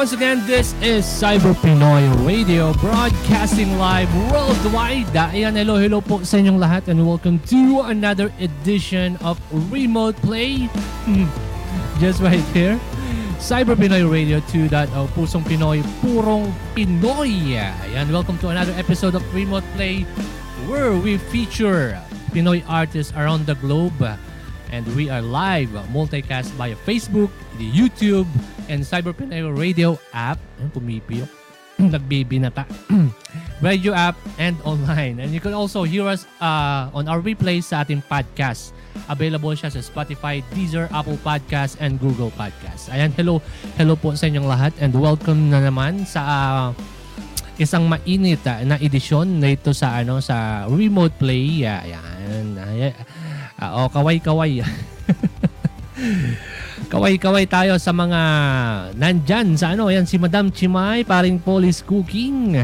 Once again, this is Cyber Pinoy Radio, broadcasting live worldwide. Ah, ayan, hello, hello po sa inyong lahat and welcome to another edition of Remote Play. Hmm, just right here. Cyber Pinoy Radio 2.0, Pusong Pinoy, Purong Pinoy. Ayan, welcome to another episode of Remote Play where we feature Pinoy artists around the globe. And we are live, multicast via Facebook, the YouTube, and Cyber Pinoy Radio app. Ayun, pumipiyok. Nagbibinata. Radio app and online. And you can also hear us uh, on our replays sa ating podcast. Available siya sa Spotify, Deezer, Apple Podcast, and Google Podcast. Ayan, hello. Hello po sa inyong lahat and welcome na naman sa uh, isang mainit uh, na edisyon nito sa ano sa remote play. Ayan. Ayan. Uh, oh, kaway-kaway. kaway-kaway tayo sa mga nandyan sa ano. Yan si Madam Chimay, paring Police Cooking.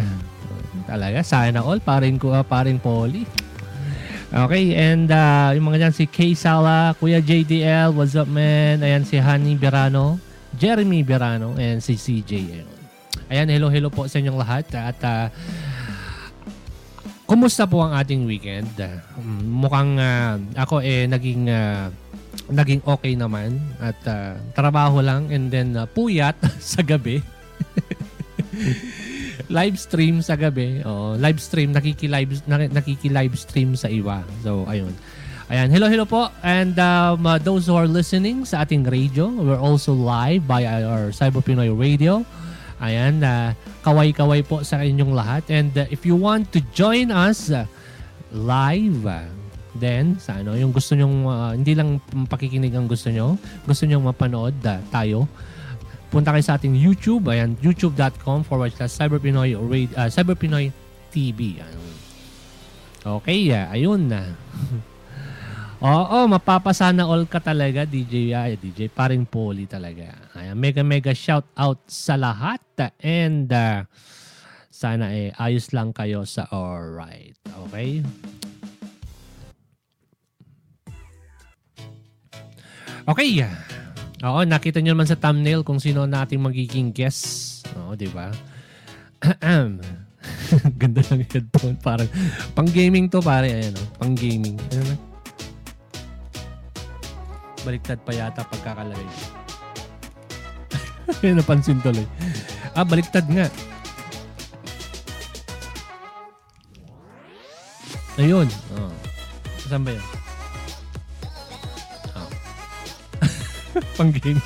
Talaga, sana all. Paring, uh, paring Poli. Okay, and uh, yung mga dyan, si Kay Sala, Kuya JDL, what's up man? Ayan si Honey Berano, Jeremy Berano, and si CJ. Ayan, hello, hello po sa inyong lahat. At uh, Kumusta po ang ating weekend? Um, mukhang uh, ako eh naging uh, naging okay naman at uh, trabaho lang and then uh, puyat sa gabi. live stream sa gabi. Oh, live stream nakiki-live nakiki-live stream sa iba. So ayun. Ayan, hello hello po. And um, uh, those who are listening sa ating radio, we're also live by our Cyber Pinoy Radio. Ayan, uh, kaway-kaway po sa inyong lahat. And uh, if you want to join us uh, live, uh, then sa ano, yung gusto nyong, uh, hindi lang pakikinig ang gusto nyo, gusto nyong mapanood uh, tayo, punta kayo sa ating YouTube. Ayan, youtube.com forward slash cyberpinoy, uh, cyberpinoy TV. Okay, uh, ayun na. Oo, mapapasana all ka talaga, DJ. Ay, DJ, paring Poli talaga. Ayan, mega mega shout out sa lahat. And uh, sana eh, ayos lang kayo sa alright. Okay? Okay. Oo, nakita nyo naman sa thumbnail kung sino nating magiging guest. Oo, di ba? Ganda ng headphone. Parang pang gaming to pare. Ayan, oh, pang gaming. Ayan, baliktad pa yata pagkakalagay. Kaya napansin tuloy. Ah, baliktad nga. Ayun. Oh. Saan ba yun? Pang game.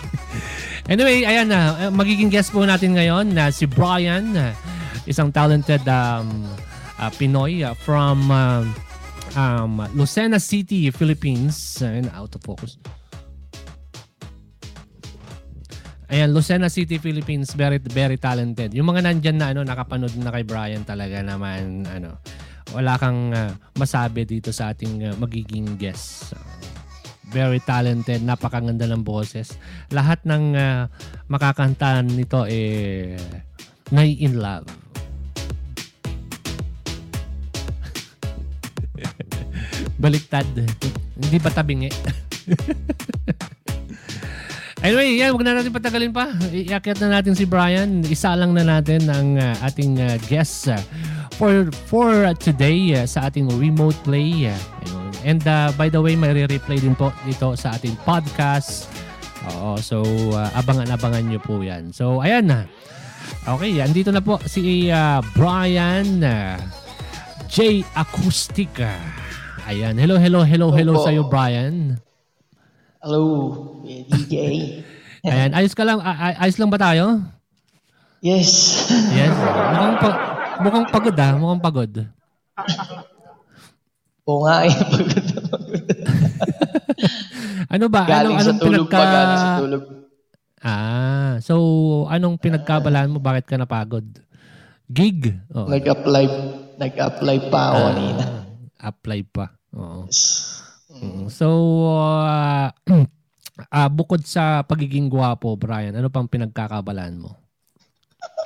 anyway, ayan na. Magiging guest po natin ngayon na si Brian. Isang talented um, uh, Pinoy uh, from uh, um, Lucena City, Philippines. And out of focus. Ayan, Lucena City, Philippines, very very talented. Yung mga nandyan na ano, nakapanood na kay Brian talaga naman ano, wala kang uh, masabi dito sa ating uh, magiging guest. Uh, very talented, napakaganda ng boses. Lahat ng uh, makakanta nito eh nai in love. Baliktad. Hindi ba tabingi? Anyway, yan, wag na natin patagalin pa. Iakyat na natin si Brian. Isa lang na natin ang uh, ating uh, guest uh, for for uh, today uh, sa ating remote play. Uh, And uh, by the way, may re-replay din po dito sa ating podcast. Oo, so uh, abangan-abangan nyo po yan. So, ayan na. Okay, andito na po si uh, Brian uh, J. Acoustica. Ayan, hello, hello, hello, hello sa iyo, Brian. Hello, DJ. Ayan, ayos ka lang. Ay- ayos lang ba tayo? Yes. Yes. Mukhang, pa- mukhang pagod ah. Mukhang pagod. Oo nga eh. Pagod na pagod. ano ba? Galing anong, sa anong tulog pinagka... pa, galing sa tulog. Ah, so anong pinagkabalaan mo? Bakit ka napagod? Gig? Oh. Nag-apply, nag-apply pa ako kanina. apply pa. Oo. Yes. Mm. So, uh, uh, bukod sa pagiging gwapo, Brian, ano pang pinagkakabalaan mo?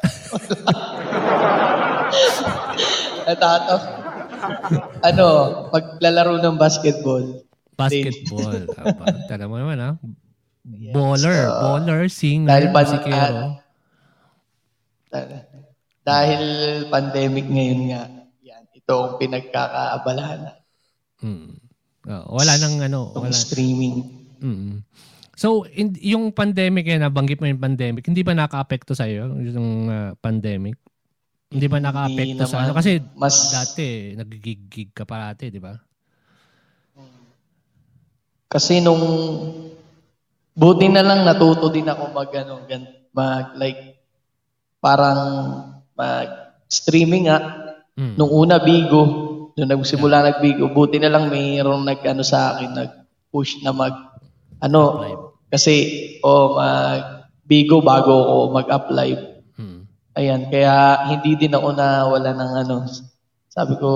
Natato. Ano, paglalaro ng basketball. Basketball. Tara mo naman, ha? Baller. uh, Baller, singer, dahil pan- musikero. ah, Tal- Dahil pandemic ngayon nga, yan, ito ang pinagkakaabalahan na. Mm. Oh, wala nang ano, Itong wala. streaming. Mm. So, in, yung pandemic eh, nabanggit mo yung pandemic, hindi ba naka-apekto sa iyo yung ah, pandemic? Hindi ba naka-apekto sa ano? Kasi Mas, dati, nagigig ka parati, di ba? kasi nung, buti na lang natuto din ako mag, ano, mag, like, parang, mag, streaming nga. Mm. Nung una, Bigo. Nung nagsimula nag-Bigo, buti na lang mayroong nag-ano sa akin, nag-push na mag, ano, kasi, oh, mag, Bigo bago ako mag-apply. Ayan, kaya hindi din ako na wala ng ano. Sabi ko,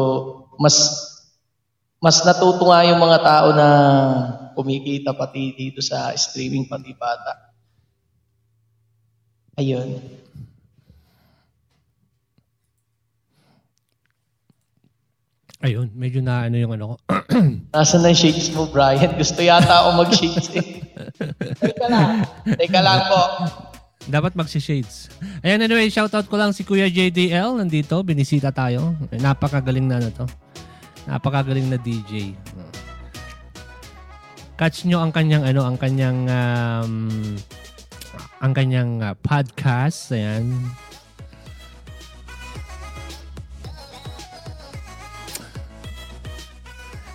mas, mas natutuwa yung mga tao na kumikita pati dito sa streaming pati bata. Ayun. Ayun, medyo na ano yung ano ko. Nasaan na yung shades mo, Brian? Gusto yata ako mag-shades eh. Teka lang. Teka lang po. Dapat magsi-shades. Ayan, anyway, shoutout ko lang si Kuya JDL. Nandito, binisita tayo. Napakagaling na ano to. Napakagaling na DJ. Catch nyo ang kanyang ano, ang kanyang um, ang kanyang uh, podcast. Ayan.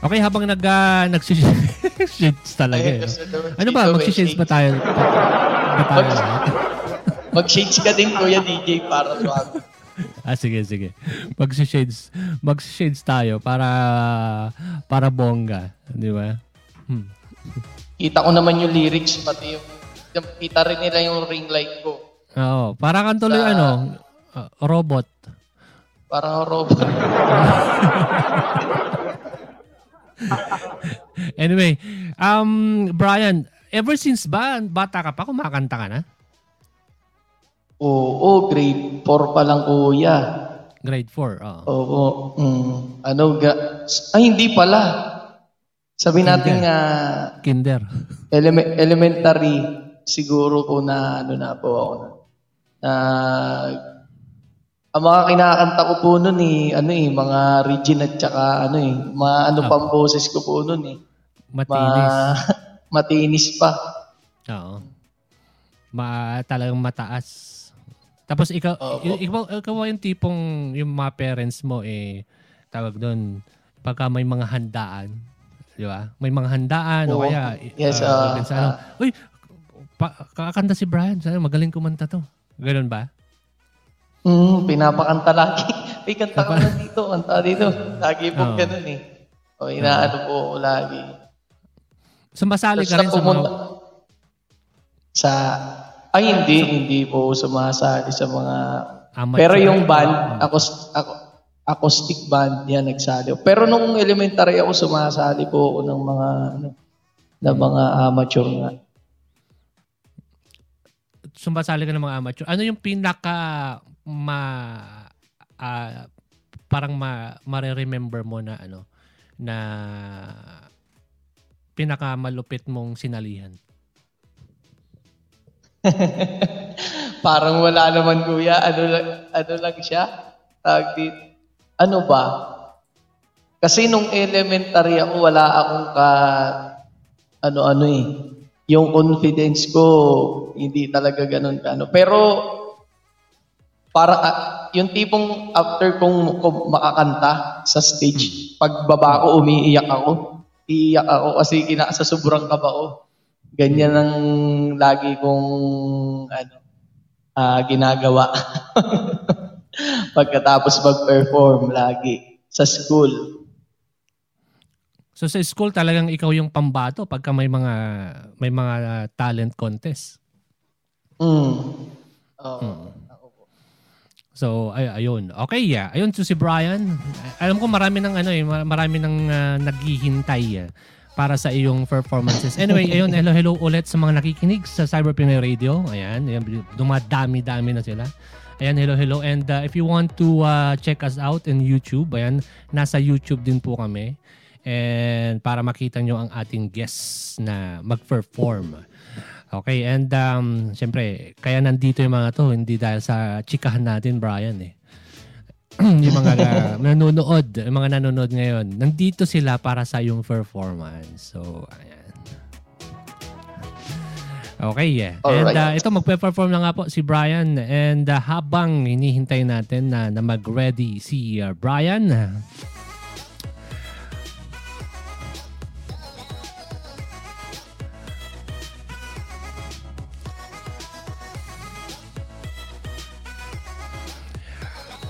Okay, habang nag uh, nag-shades talaga. Ayun, eh. Ano ba? Mag-shades ba tayo? Ba tayo? Mag-shades ka din, Kuya DJ, para suwabe. Ah, sige, sige. Mag-shades, mag-shades tayo para para bongga, di ba? Hmm. Kita ko naman yung lyrics, pati yung, yung kita rin nila yung ring light ko. Oo, para kang tuloy Sa- ano, ah, robot. Parang robot. Anyway, um Brian, ever since ba bata ka pa kumakanta ka na? Oo, grade 4 pa lang kuya. Grade 4. Oo. Oo. Mm, ano ga... Ay, hindi pala. Sabi natin nga Kinder. eleme- elementary siguro ko na ano na po ako na. na ang mga kinakanta ko po noon eh, ano eh, mga Regine at saka ano eh, mga ano Ah. pang boses ko po noon eh. Matinis. Ma- matinis pa. Oo. Ma talagang mataas. Tapos ikaw, y- ikaw, ikaw yung tipong yung mga parents mo eh tawag doon pagka may mga handaan, di ba? May mga handaan o Oo. kaya Yes, uh, ah, sa ano, uy, pa, kakanta si Brian, sana magaling kumanta to. Ganun ba? Mm, pinapakanta lagi. Ay, kanta ka na dito, kanta dito. Lagi po Oo. ganun eh. O, inaano po ako lagi. Sumasali ka Basta rin sa mga... sa ay hindi hindi po sumasali sa mga amateur. pero yung band acous, ac- acoustic band yan nagsali pero nung elementary ako sumasali po ako ng mga ano ng mga amateur nga sumasali ka ng mga amateur. Ano yung pinaka ma ah, parang ma mare-remember mo na ano na pinaka malupit mong sinalihan? parang wala naman kuya. Ano lang, ano lang siya? Tag ano ba? Kasi nung elementary ako wala akong ka ano ano eh. Yung confidence ko hindi talaga ganun ka ano. Pero para ah, yung tipong after kong ko makakanta sa stage pagbaba ko umiiyak ako. Iiyak ako kasi kina sa sobrang kaba ko ganyan ang lagi kong ano ah, ginagawa pagkatapos mag-perform lagi sa school So sa school talagang ikaw yung pambato pagka may mga may mga ah, talent contest. mm. Ako po. So ay ayun. Okay, yeah. Ayun so si Brian. Alam ko marami ng ano eh, mar- marami ng ah, naghihintay ah, para sa iyong performances. Anyway, ayun, hello hello ulit sa mga nakikinig sa Cyber Pinoy Radio. Ayan, dumadami-dami na sila. Ayan, hello hello and ah, if you want to ah, check us out in YouTube, ayan, nasa YouTube din po kami. And para makita nyo ang ating guests na mag-perform. Okay, and um, siyempre, kaya nandito yung mga to, hindi dahil sa chikahan natin, Brian eh. yung mga uh, nanonood, yung mga nanonood ngayon, nandito sila para sa yung performance. So, ayan. Okay, yeah. And uh, ito, magpe-perform na nga po si Brian. And uh, habang hinihintay natin na, na mag-ready si uh, Brian,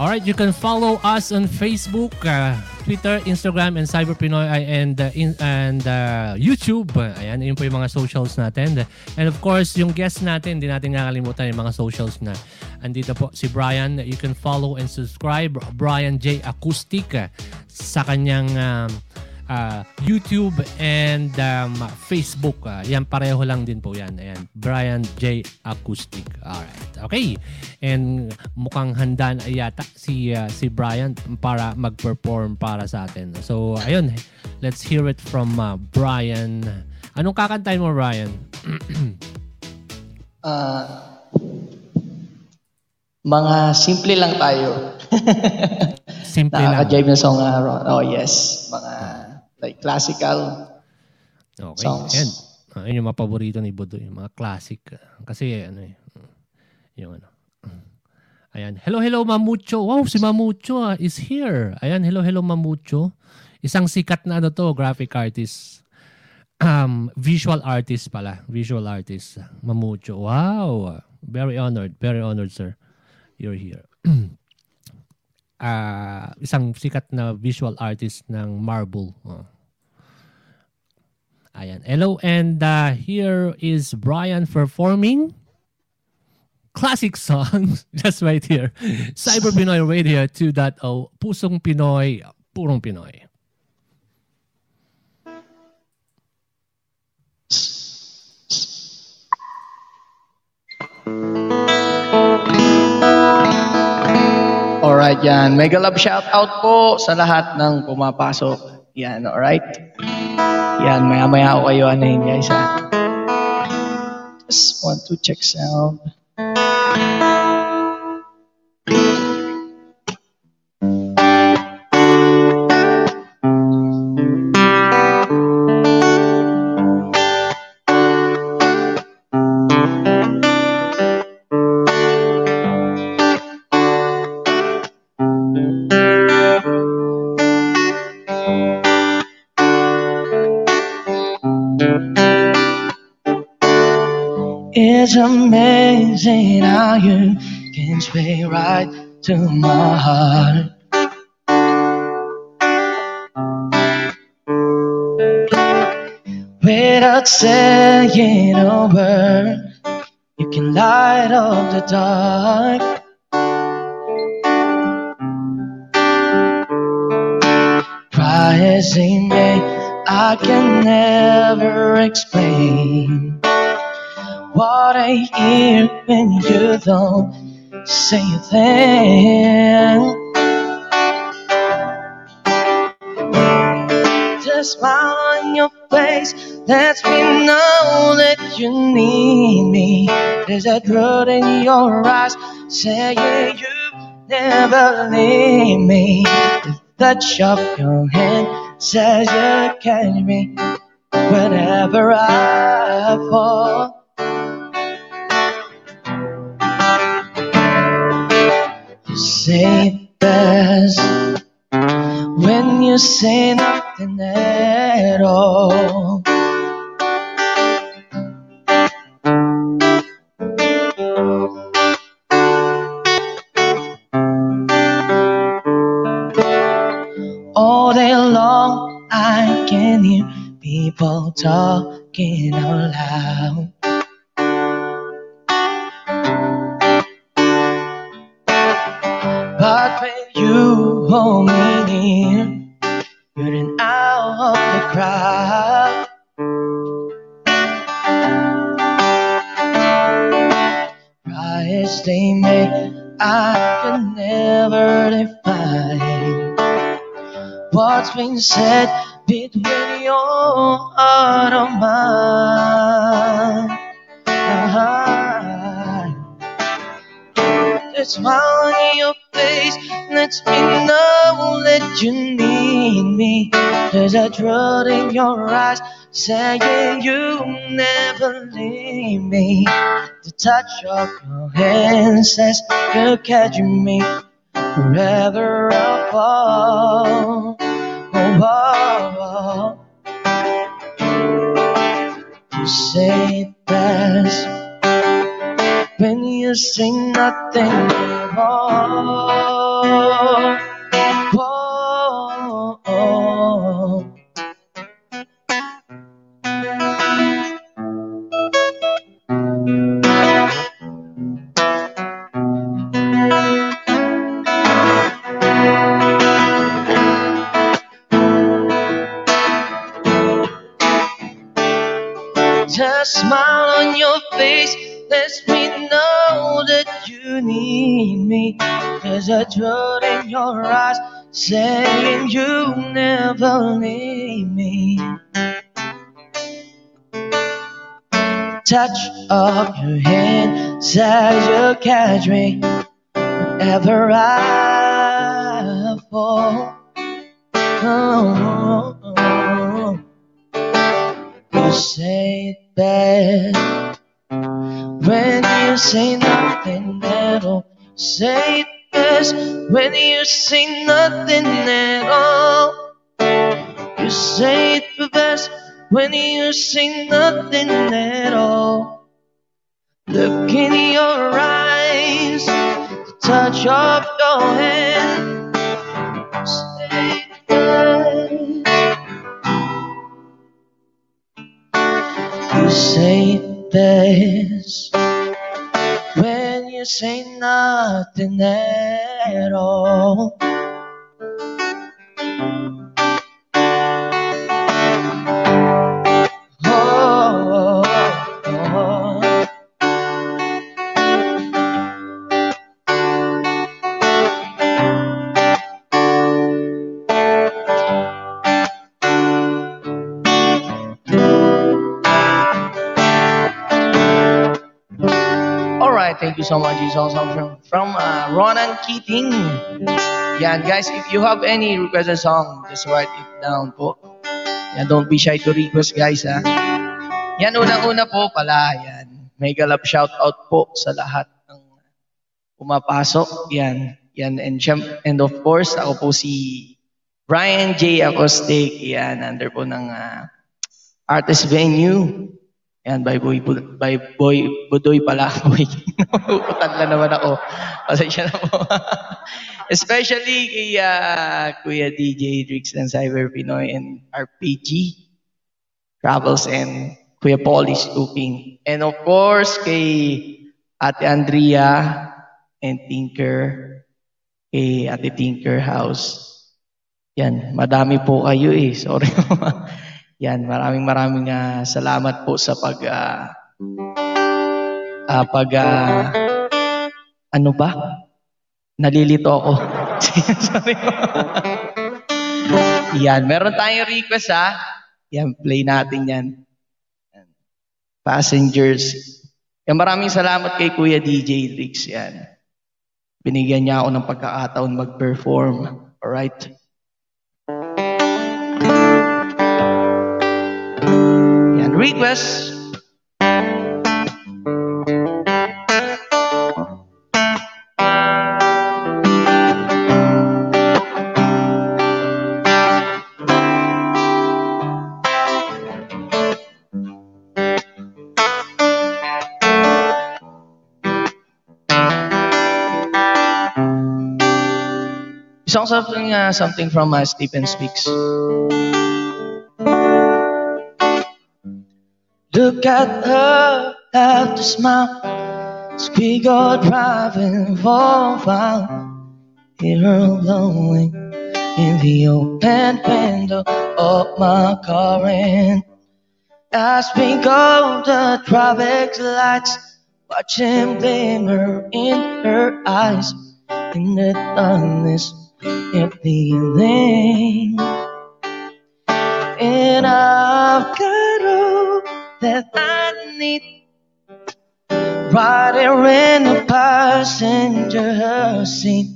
All right, you can follow us on Facebook, uh, Twitter, Instagram, and Cyber Pinoy and uh, in, and uh, YouTube. Ayan, yun po yung mga socials natin. And of course, yung guest natin, hindi natin nakalimutan yung mga socials na andito po si Brian. You can follow and subscribe Brian J Acoustic sa kanyang um, uh, YouTube and um, Facebook. Uh, yan, pareho lang din po yan. Ayan, Brian J. Acoustic. Alright. Okay. And mukhang handa na yata si, uh, si Brian para mag-perform para sa atin. So, ayun. Let's hear it from uh, Brian. Anong kakantahin mo, Brian? uh, mga simple lang tayo. simple lang. Nakaka-jive na song. Uh, oh, yes. Mga like classical okay. songs. And, uh, yun yung mga paborito ni Budo, yung mga classic. Kasi ano eh, yung ano. Ayan. Hello, hello, Mamucho. Wow, si Mamucho uh, is here. Ayan, hello, hello, Mamucho. Isang sikat na ano to, graphic artist. Um, visual artist pala. Visual artist. Mamucho. Wow. Very honored. Very honored, sir. You're here. uh, isang sikat na visual artist ng Marble. Oh. Ayan. Hello, and uh, here is Brian performing classic songs just right here. Cyber Pinoy Radio 2.0. Pusong Pinoy, purong Pinoy. Alright, yan. Mega love shout out po sa lahat ng pumapasok. Yan, alright? Yan, maya-maya ako kayo yun guys ha. Just want to check sound. It's amazing how you can speak right to my heart. Without saying a word, you can light up the dark. Hear when you don't say a thing. The smile on your face lets me know that you need me. There's a truth in your eyes saying you never leave me. The touch of your hand says you carry me whenever I fall. Say best when you say nothing at all. All day long, I can hear people talking out loud. longing an out of the crowd. Price they make I can never define What's been said between your heart and mine. The smile on your face lets me know that you need me. There's a truth in your eyes saying you'll never leave me. The touch of your hand says you're catching me wherever I oh, fall. Oh, oh, oh. You say it best when you say nothing at all. Just smile on your face. Lets a truth in your eyes saying you'll never leave me. Touch of your hand says you'll catch me whenever I fall. Oh. You say it best when you say nothing at all. Say it best when you say nothing at all. You say it the best when you say nothing at all. Look in your eyes, the touch of your hand. Say it best. You say it best when you say nothing at all. You so much. It's also from from uh, Ronan Keating. Yan, guys, if you have any requested song, just write it down po. Yan, don't be shy to request, guys, ha. Yan, unang-una po pala, yan. Mega love shout out po sa lahat ng pumapasok. Yan, yan. And, and of course, ako po si Brian J. Acoustic. Yan, under po ng ah, artist venue. Yan, by boy, by boy, budoy pala. Boy, utan na naman ako. Pasensya na po. Especially kay ah, Kuya DJ Drix ng Cyber Pinoy and RPG Travels and Kuya Polly Stooping. And of course, kay Ate Andrea and Tinker, kay Ate Tinker House. Yan, madami po kayo eh. Sorry. Yan, maraming maraming ah, salamat po sa pag ah, ah, pag ah, ano ba? Nalilito ako. Yan, meron tayong request ha. Yan, play natin. Yan. Passengers. Yan, maraming salamat kay Kuya DJ Rix. Yan. Binigyan niya ako ng pagkakataon mag-perform. Alright? Request. Song something, uh, something from uh, Stephen Speaks. Look at her, have to smile. As we driving for a while. Hear her blowing in the open window of my car. And as we go, the traffic lights. Watch him glimmer in her eyes. In the darkness, it feeling. And I've got that I need. there in the passenger seat.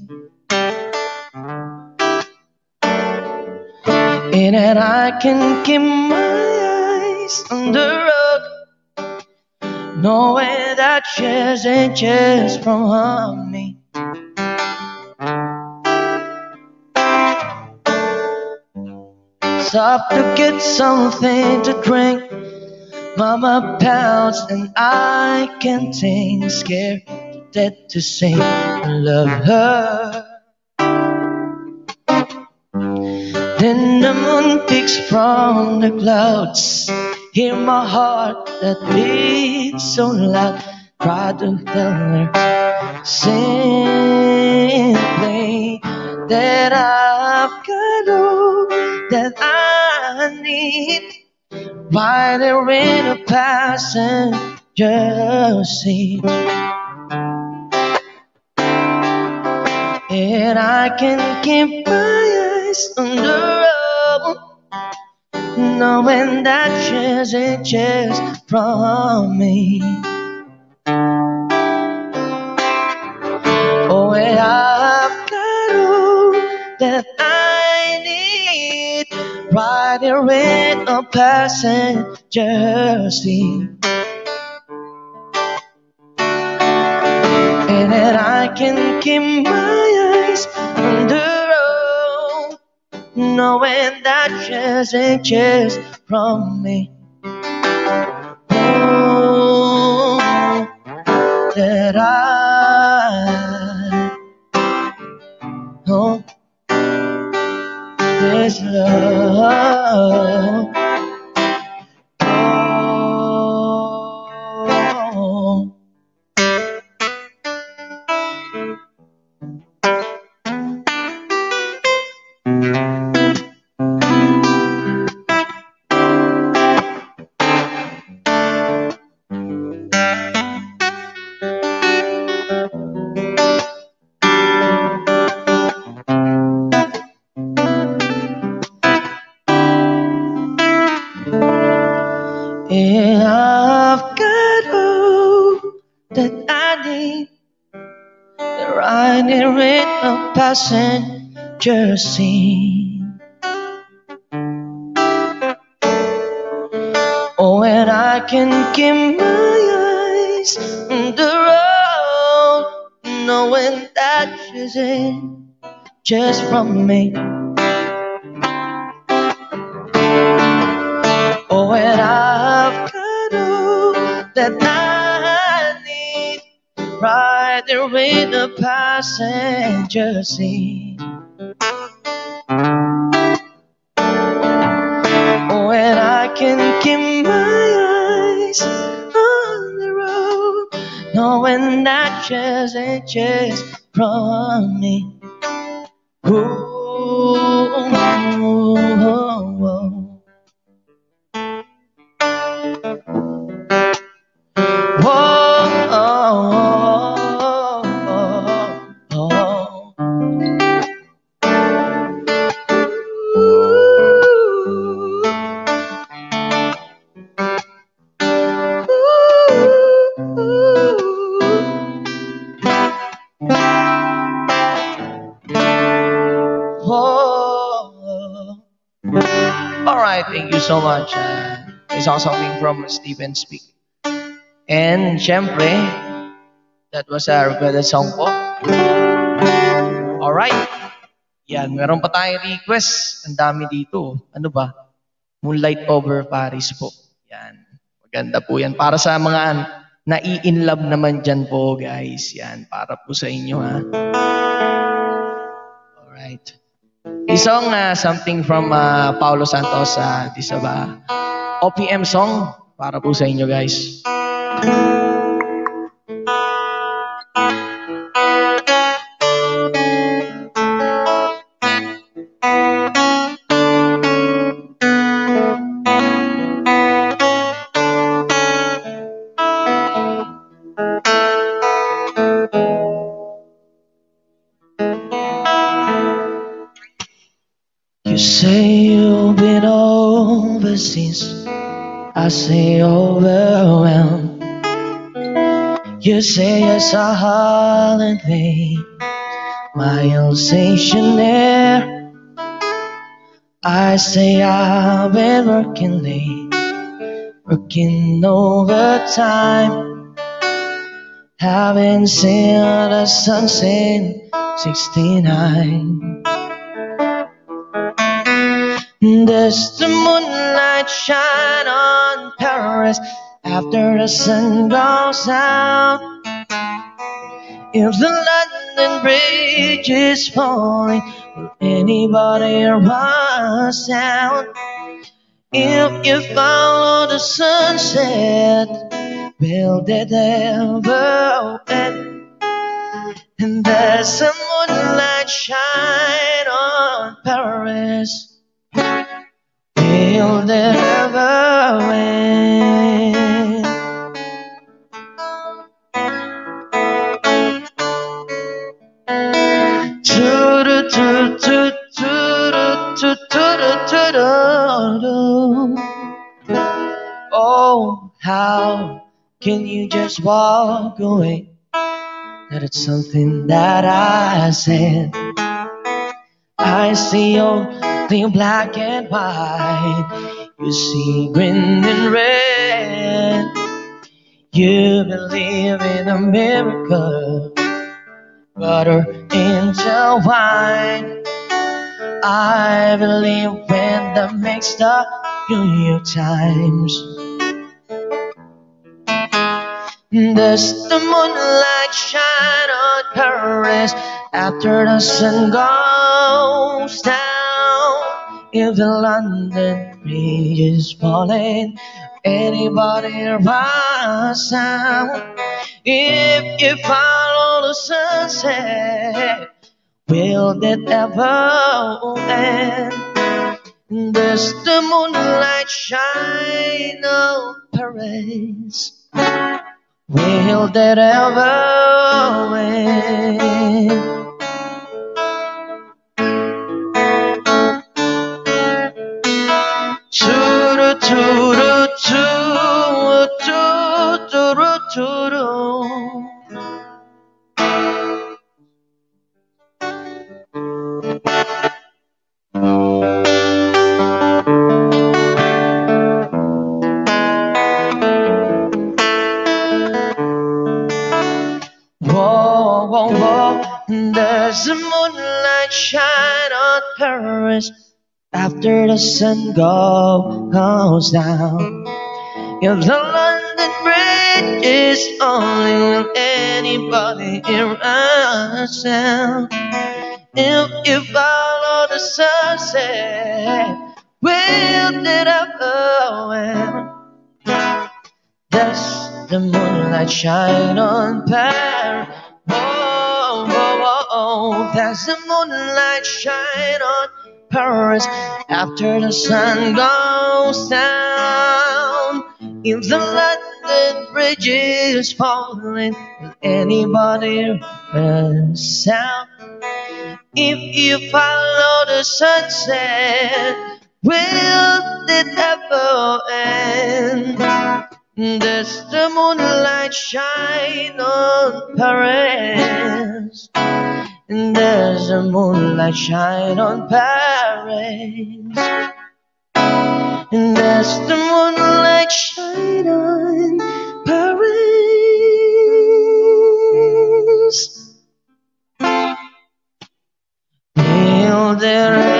And that I can keep my eyes on the road, knowing that ain't chairs from me. Stop to get something to drink. Mama pounds and I can't think, scared to death to say I love her. Then the moon peeks from the clouds. Hear my heart that beats so loud. Try to tell her simply that I've got all that I need. There in a passenger seat. And I can keep my eyes on the road, knowing that she's ain't chairs from me. Oh, and I've got all that I there in a passenger seat. And that I can keep my eyes on the road, knowing that ain't chairs from me. Oh, that I love. Passenger seat. Oh, and I can keep my eyes on the road, knowing that she's in just from me. There in the passenger seat. And I can keep my eyes on the road, knowing that chairs ain't from Uh, saw something from Steven Speak. And syempre, that was a requested song po. Alright. Yan, meron pa tayong request. Ang dami dito. Ano ba? Moonlight Over Paris po. Yan. Maganda po yan. Para sa mga nai-inlove naman dyan po, guys. Yan. Para po sa inyo, ha. Alright. This song, uh, something from uh, Paulo Santos. Uh, this is a OPM song. Para po sa inyo, guys. I say overwhelmed. You say it's a holiday, my Alsatian air. I say I've been working late, working overtime. Haven't seen the sun since 69. Does the moonlight shine on Paris after the sun goes down? If the London Bridge is falling, will anybody rush down? If you follow the sunset, will it ever end? And there's a moonlight shine on Paris. Will it ever end? Oh, how can you just walk away? That it's something that I said. I see only black and white. You see green and red. You believe in a miracle butter into wine. I believe when the mixed up New Times. Does the moonlight shine on Paris after the sun goes down? If the London Bridge is falling, anybody runs down? If you follow the sunset, will it ever end? Does the moonlight shine on Paris? Will that ever end? Toodle, toodle, toodle. Whoa, whoa, whoa. There's a moonlight shine on Paris after the sun goes down. If the London Bridge is only will anybody hear us sound? If you follow the sunset, will it ever end? Does the moonlight shine on Paris? Whoa, whoa, whoa, whoa. Does the moonlight shine on After the sun goes down? If the London Bridge is falling, will anybody hear sound? If you follow the sunset, will it ever end? Does the moonlight shine on Paris? Does the moonlight shine on Paris? Does the moonlight shine on Paris? Will there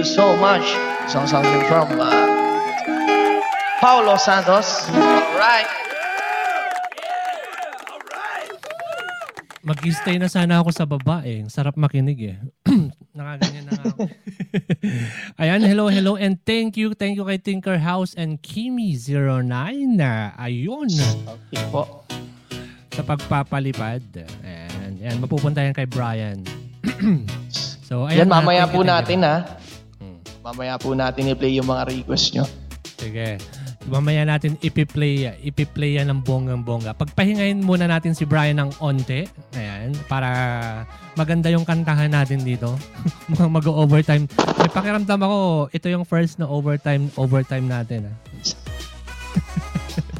you so much. Song song from uh, Paulo Santos. All right. Mag-stay na sana ako sa baba eh. Sarap makinig eh. Nakaganyan na ako. Ayan, hello, hello, and thank you. Thank you kay Tinker House and Kimi09 na ayun Okay po. sa pagpapalipad. And yan, mapupunta yan kay Brian. so, ayan Yan, mamaya po natin ha. Mamaya po natin i-play yung mga request nyo. Sige. Mamaya natin ipi-play, ipi-play yan ng bonggang-bongga. Pagpahingahin muna natin si Brian ng onte. Ayan, para maganda yung kantahan natin dito. Mukhang mag-overtime. May pakiramdam ako, ito yung first na overtime overtime natin. Ha?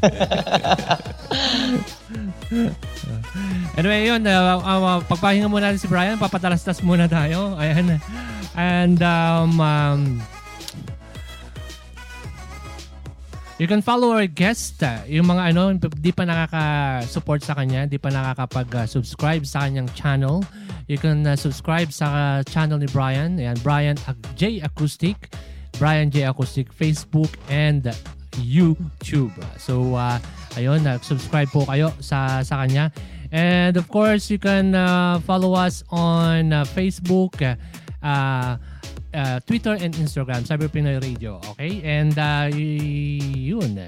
anyway, yun. Uh, uh, pagpahinga muna natin si Brian, papatalastas muna tayo. Ayan. And um, um, You can follow our guest. Uh, yung mga ano, di pa nakaka-support sa kanya, di pa nakakapag-subscribe sa kanyang channel. You can uh, subscribe sa uh, channel ni Brian. Ayan, Brian J Acoustic. Brian J Acoustic Facebook and YouTube. So, uh, ayun, uh, subscribe po kayo sa, sa kanya. And of course, you can uh, follow us on uh, Facebook. Uh, uh, Twitter and Instagram, Cyber Pinoy Radio. Okay? And uh, yun.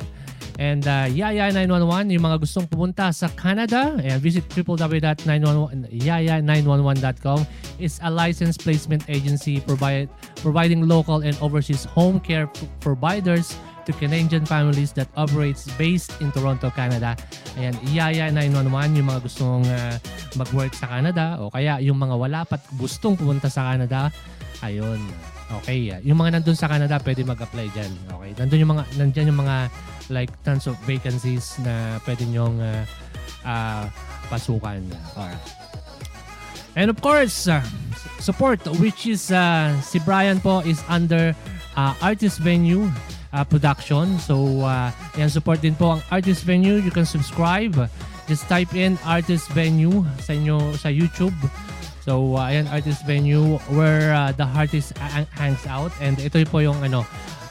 And uh, Yaya911, yung mga gustong pumunta sa Canada, and visit www.yaya911.com. It's a licensed placement agency provide, providing local and overseas home care providers to Canadian families that operates based in Toronto, Canada. Ayan, Yaya 911, yung mga gustong uh, mag-work sa Canada o kaya yung mga wala pat gustong pumunta sa Canada, ayun. Okay, yung mga nandun sa Canada, pwede mag-apply dyan. Okay, nandun yung mga, nandyan yung mga like tons of vacancies na pwede nyong uh, uh, pasukan. Alright. And of course, uh, support which is uh, si Brian po is under uh, Artist Venue uh, production. So, uh, yan, support din po ang Artist Venue. You can subscribe. Just type in Artist Venue sa inyo sa YouTube. So, uh, ayan, Artist Venue where uh, the artist hangs out. And ito po yung ano,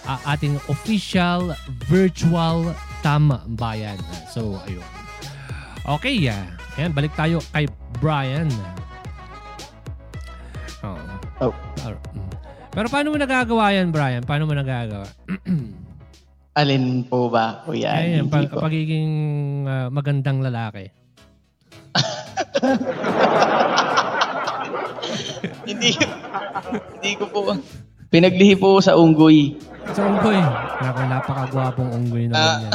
uh, ating official virtual tambayan. So, ayun. Okay, yeah. Ayan, balik tayo kay Brian. Oh. Oh. Pero paano mo nagagawa yan, Brian? Paano mo nagagawa? Alin po ba, kuya? Ay, pag, pagiging uh, magandang lalaki. hindi, hindi ko po. Pinaglihi po sa unggoy. Sa unggoy? Naku, napakagwapong unggoy naman uh, yan.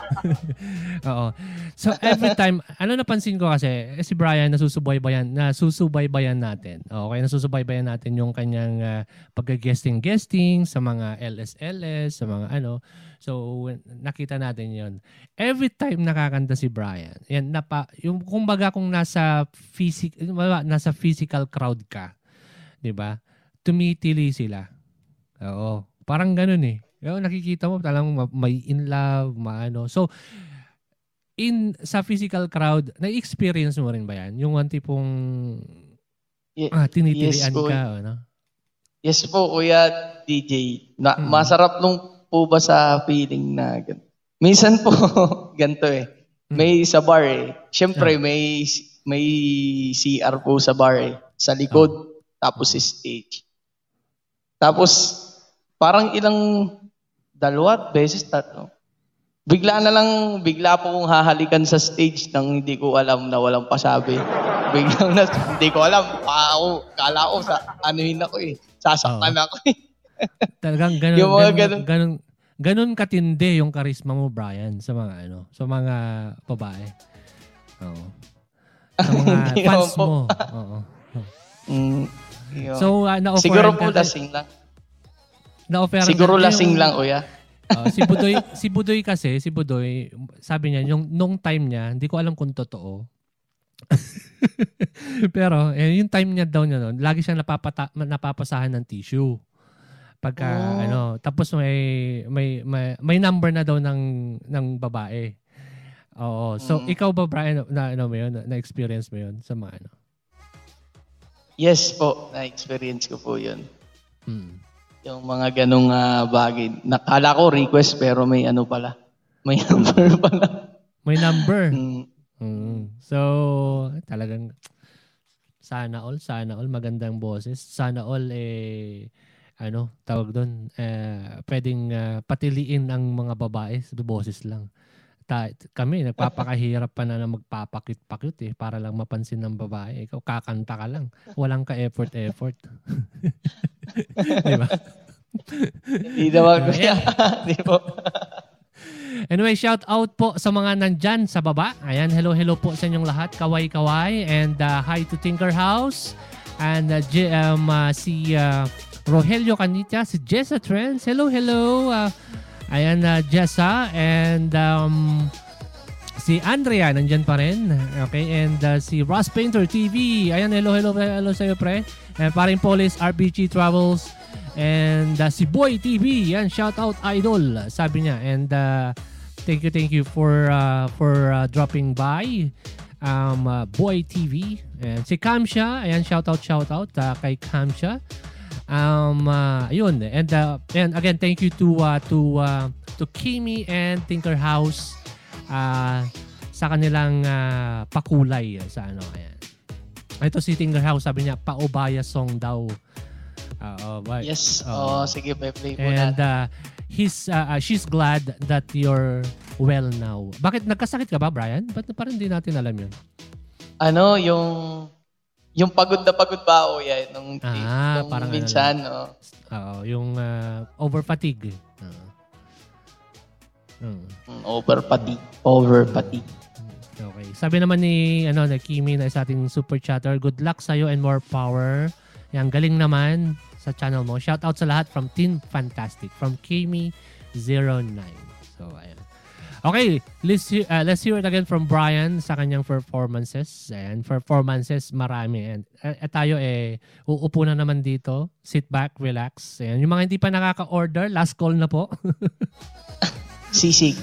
Oo. So every time, ano napansin ko kasi, eh, si Brian nasusubaybayan, nasusubaybayan natin. Okay, nasusubaybayan natin yung kanyang uh, pag-guesting-guesting sa mga LSLS, sa mga ano. So nakita natin 'yon. Every time nakakanta si Brian, yan napa yung kumbaga kung nasa physical nasa physical crowd ka, 'di ba? Tumitili sila. Oo. Parang ganoon eh. Yung nakikita mo talagang may in love, maano. So, in sa physical crowd, na-experience mo rin ba yan? Yung one tipong ah, tinitilian yes, ka, ano? Yes po, Kuya DJ. Na, hmm. Masarap nung po ba sa feeling na gan- Minsan po, ganito eh. Hmm. May sa bar eh. Siyempre, yeah. may may CR po sa bar eh. Sa likod, oh. tapos si stage. Tapos, parang ilang dalawa beses, tatlo. Bigla na lang, bigla po kong hahalikan sa stage nang hindi ko alam na walang pasabi. Biglang na, hindi ko alam. Pa ako, kala ko sa, anuhin ako eh. Sasaktan oh. ako eh. Talagang ganun, yung mga ganun, ganun, ganun katindi yung karisma mo, Brian, sa mga ano, sa mga babae. Oo. Sa mga fans mo. Oo. Mm, so, uh, na-offer Siguro po lasing lang na-offer Siguro na, lasing yung, lang, kuya. Uh, si Budoy, si Budoy kasi, si Budoy, sabi niya, yung nung time niya, hindi ko alam kung totoo. Pero eh, yung time niya daw niya noon, lagi siya napapata, napapasahan ng tissue. Pagka oh. ano, tapos may, may may may number na daw ng ng babae. Oo. So mm. ikaw ba Brian na ano mo yun, na, na experience mo yun sa mga ano? Yes po, na experience ko po 'yun. Hmm. Yung mga ganong uh, bagay. Nakala ko request pero may ano pala. May number pala. May number? mm. Mm. So, talagang sana all, sana all magandang boses. Sana all eh ano, tawag doon, eh, pwedeng uh, patiliin ang mga babae sa boses lang. Ta- kami, nagpapakahirap pa na na magpapakit-pakit eh, para lang mapansin ng babae. Ikaw, kakanta ka lang. Walang ka-effort-effort. Di ba? Hindi naman ko siya. Di po. Anyway, shout out po sa mga nandyan sa baba. Ayan, hello, hello po sa inyong lahat. Kaway-kaway. And uh, hi to Tinker House. And uh, J- um, uh, si uh, Rogelio Canita, si Jessa Trends. Hello, hello. Uh, ayan, uh, Jessa. And um, si Andrea, nandyan pa rin. Okay, and uh, si Ross Painter TV. Ayan, hello, hello, hello sa'yo, pre. And paring Polis, RPG Travels. And uh, si Boy TV, yan, shout out idol, sabi niya. And uh, thank you, thank you for uh, for uh, dropping by. Um, uh, Boy TV. And si Kamsha, ayan, shout out, shout out uh, kay Kamsha. Um, uh, ayun. And, uh, and again, thank you to uh, to uh, to Kimi and Tinker House uh, sa kanilang uh, pakulay sa ano. Ayan. Ito si Tinker House, sabi niya, paubaya song daw. Uh, uh, Yes. Oo, oh, sige, may play mo And uh, he's, uh, uh, she's glad that you're well now. Bakit nagkasakit ka ba, Brian? Ba't parang hindi natin alam yun? Ano, yung yung pagod na pagod pa ako yan. Nung, Ah, nung parang ano minsan, no. Oo, yung uh, over fatigue. Oo. Mm. Mm, Over fatigue. Over fatigue. Okay. Sabi naman ni ano na Kimi na sa ating super chatter, good luck sa and more power. Yan galing naman sa channel mo. Shout out sa lahat from Team Fantastic from Kimi 09. So ayan. Okay, let's hear, uh, let's hear it again from Brian sa kanyang performances. And performances marami. And uh, tayo eh uupo na naman dito. Sit back, relax. Ayan. Yung mga hindi pa nakaka-order, last call na po. Sisig.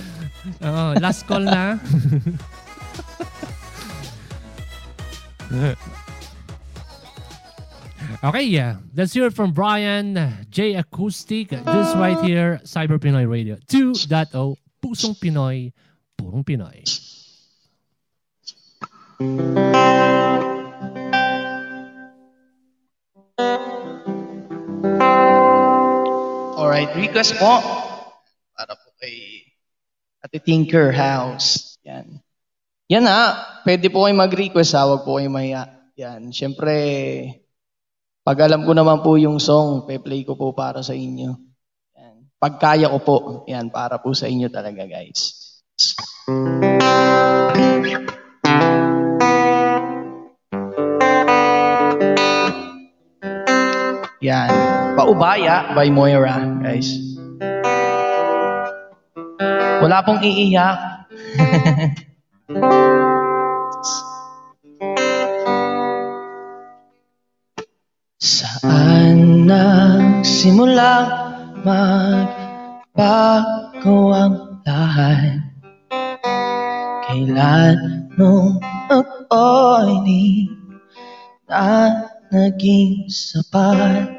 Oo, last call na. okay, yeah. Let's hear it from Brian J Acoustic. This right here, Cyber Pinoy Radio 2.0. Pusong Pinoy, purong Pinoy. Alright, request po. Para po kay Ate Tinker House. Yan. Yan na, pwede po kayo mag-request ha, huwag po kayo maya. Yan, syempre, pag alam ko naman po yung song, pe-play ko po para sa inyo. Yan. Pag kaya ko po, yan, para po sa inyo talaga guys. Yan. Paubaya by Moira, guys. Wala pong iiyak. Saan nagsimula magbago ang lahat? Kailan nung ako'y di na naging sapat?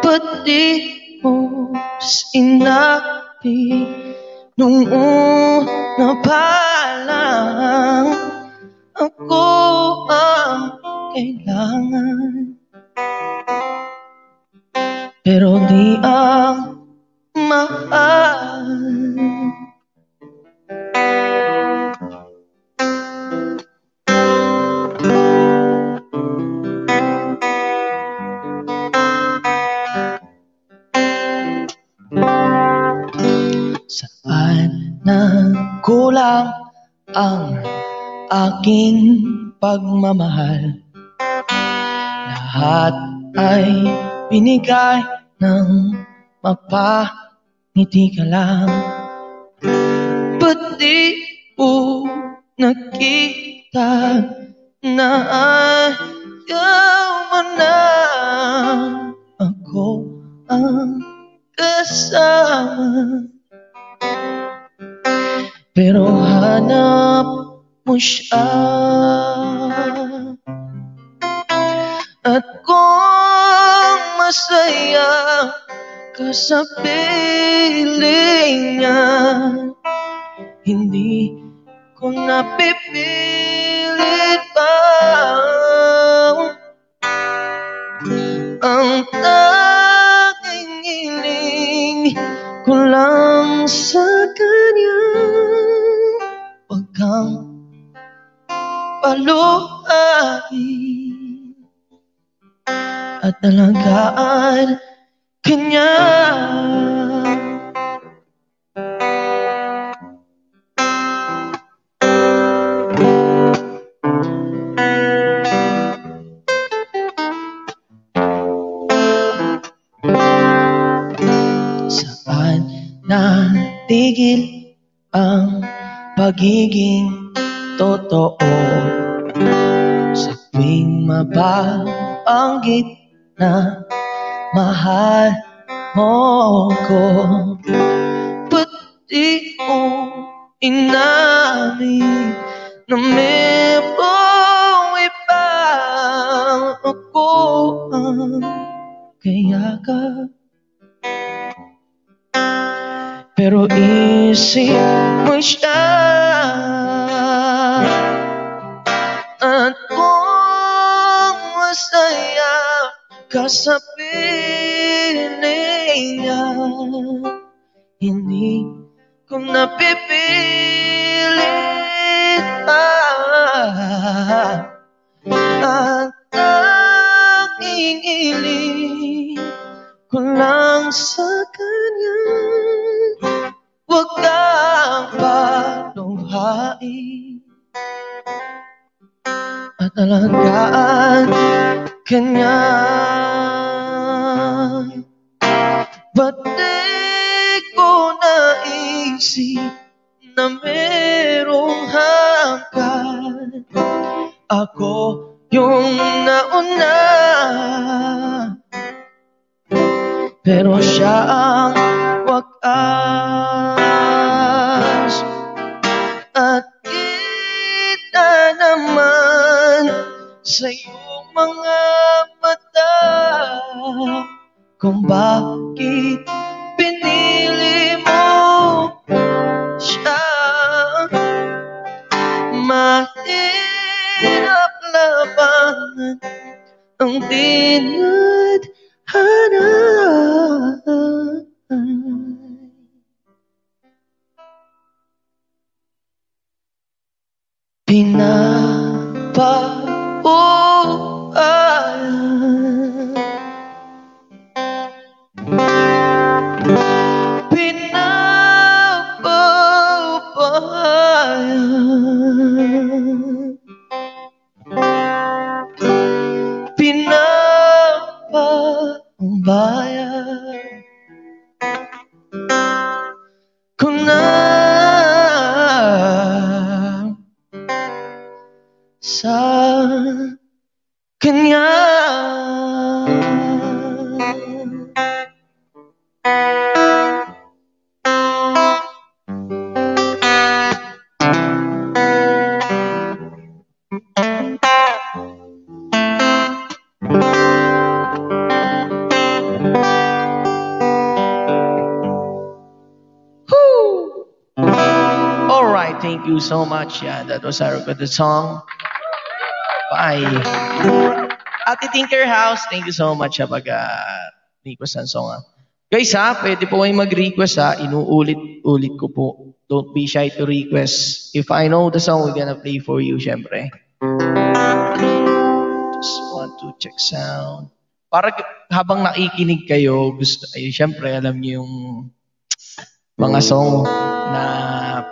Ba't di mo sinabi nung una pa lang ako ang kailangan? Pero di ang mahal. Saan nagkulang ang aking pagmamahal? Lahat ay binigay ng mapangiti ka lang. Ba't di mo nakita na ayaw mo na ako ang kasama? Pero hanap mo siya At kung masaya ka sa piling niya. Hindi ko napipilit pa Ang tanging hiling ko lang sa kanya. Huwag kang paluhain at alagaan Kanya. Saan natigil ang pagiging totoo? Sa tuwing mababanggit na mahal mo ko. Ba't di mo inamin na merong iba ako ang kayakap Pero isip mo siya. At kung masaya ka sa piling niya Hindi ko napipilit pa At tanging iling ko lang sa kanya Huwag kang paluhain. At alagaan kanya Ba't di ko naisip na merong hanggan? Ako yung nauna. Pero siya ang wakas At kita naman sa iyong mga mata Kung bakit ang dinadhanan Pinapabuhayan much. Yeah, that was our good song. Bye. Ate Tinker House, thank you so much sa pag uh, request ng song. ah. Guys ha, pwede po kayong mag-request ha. Inuulit-ulit ko po. Don't be shy to request. If I know the song, we're gonna play for you, syempre. Just want to check sound. Para habang nakikinig kayo, gusto, ay, syempre, alam niyo yung mga song na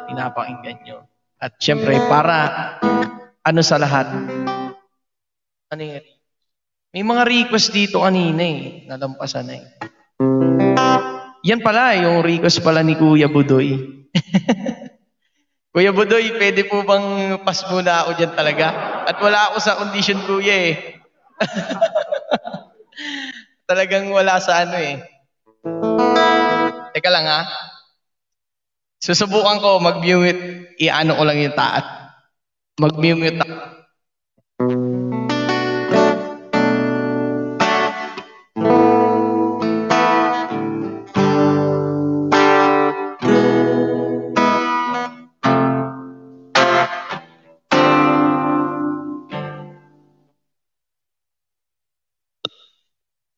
pinapakinggan nyo. At syempre, para ano sa lahat. Ano yun? May mga request dito kanina eh. Nalampasan na eh. Yan pala, yung request pala ni Kuya Budoy. Kuya Budoy, pwede po bang pas muna ako dyan talaga? At wala ako sa condition, Kuya eh. Talagang wala sa ano eh. Teka lang ha. Susubukan ko mag-mute. I-ano ko lang yung taat. Mag-mute ako.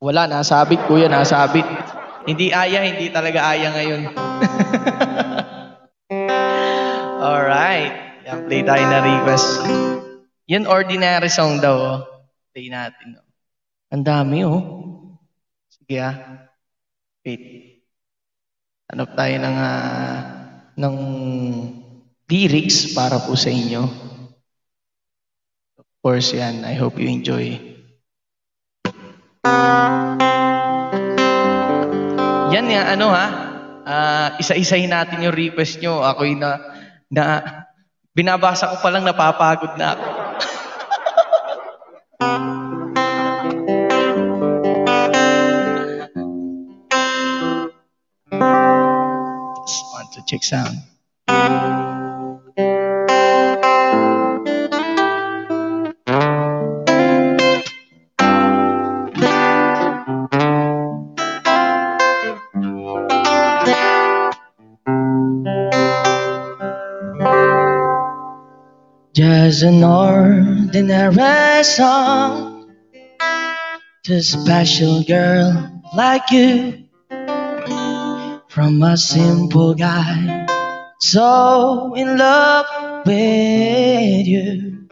Wala, nasabit kuya, nasabit. Hindi aya, hindi talaga aya ngayon. Alright. Yan, play tayo na request. Yan, ordinary song daw. Oh. Play natin. Oh. Ang dami, oh. Sige, ah. Wait. Hanap tayo ng, ah, ng lyrics para po sa inyo. Of course, yan. I hope you enjoy. Yan nga, ano ha? ah, isa-isahin natin yung request nyo. Ako'y na, na, binabasa ko palang napapagod na ako. Just want to check sound. An ordinary song to a special girl like you. From a simple guy so in love with you.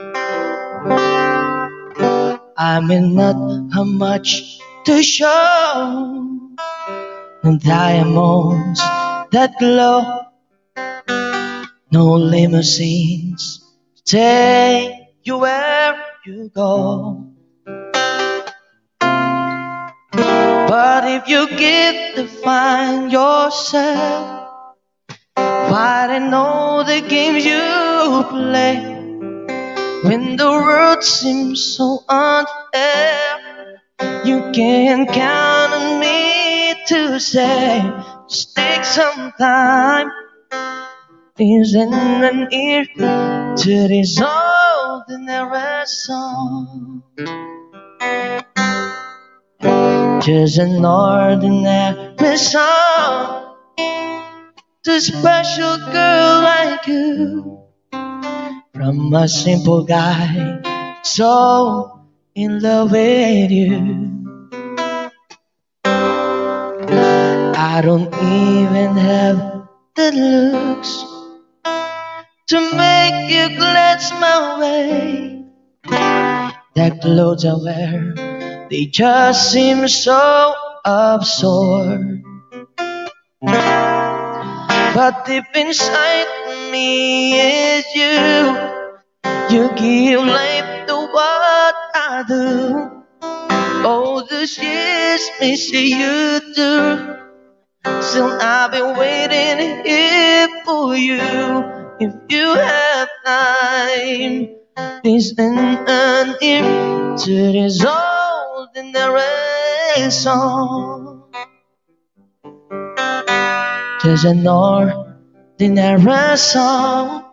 I may not have much to show, no diamonds that glow, no limousines take you where you go. But if you get to find yourself, fighting know the games you play, when the world seems so unfair, you can count on me to say, just take some time. Listen and ear to this ordinary song. Just an ordinary song to a special girl like you from a simple guy so in love with you. I don't even have the looks to make you glance my way. The clothes I wear, they just seem so absurd. But deep inside me is you. You give life to what I do. All those years missing you too. Still I've been waiting here for you. If you have time, listen and hear to this ordinary song. Just an ordinary song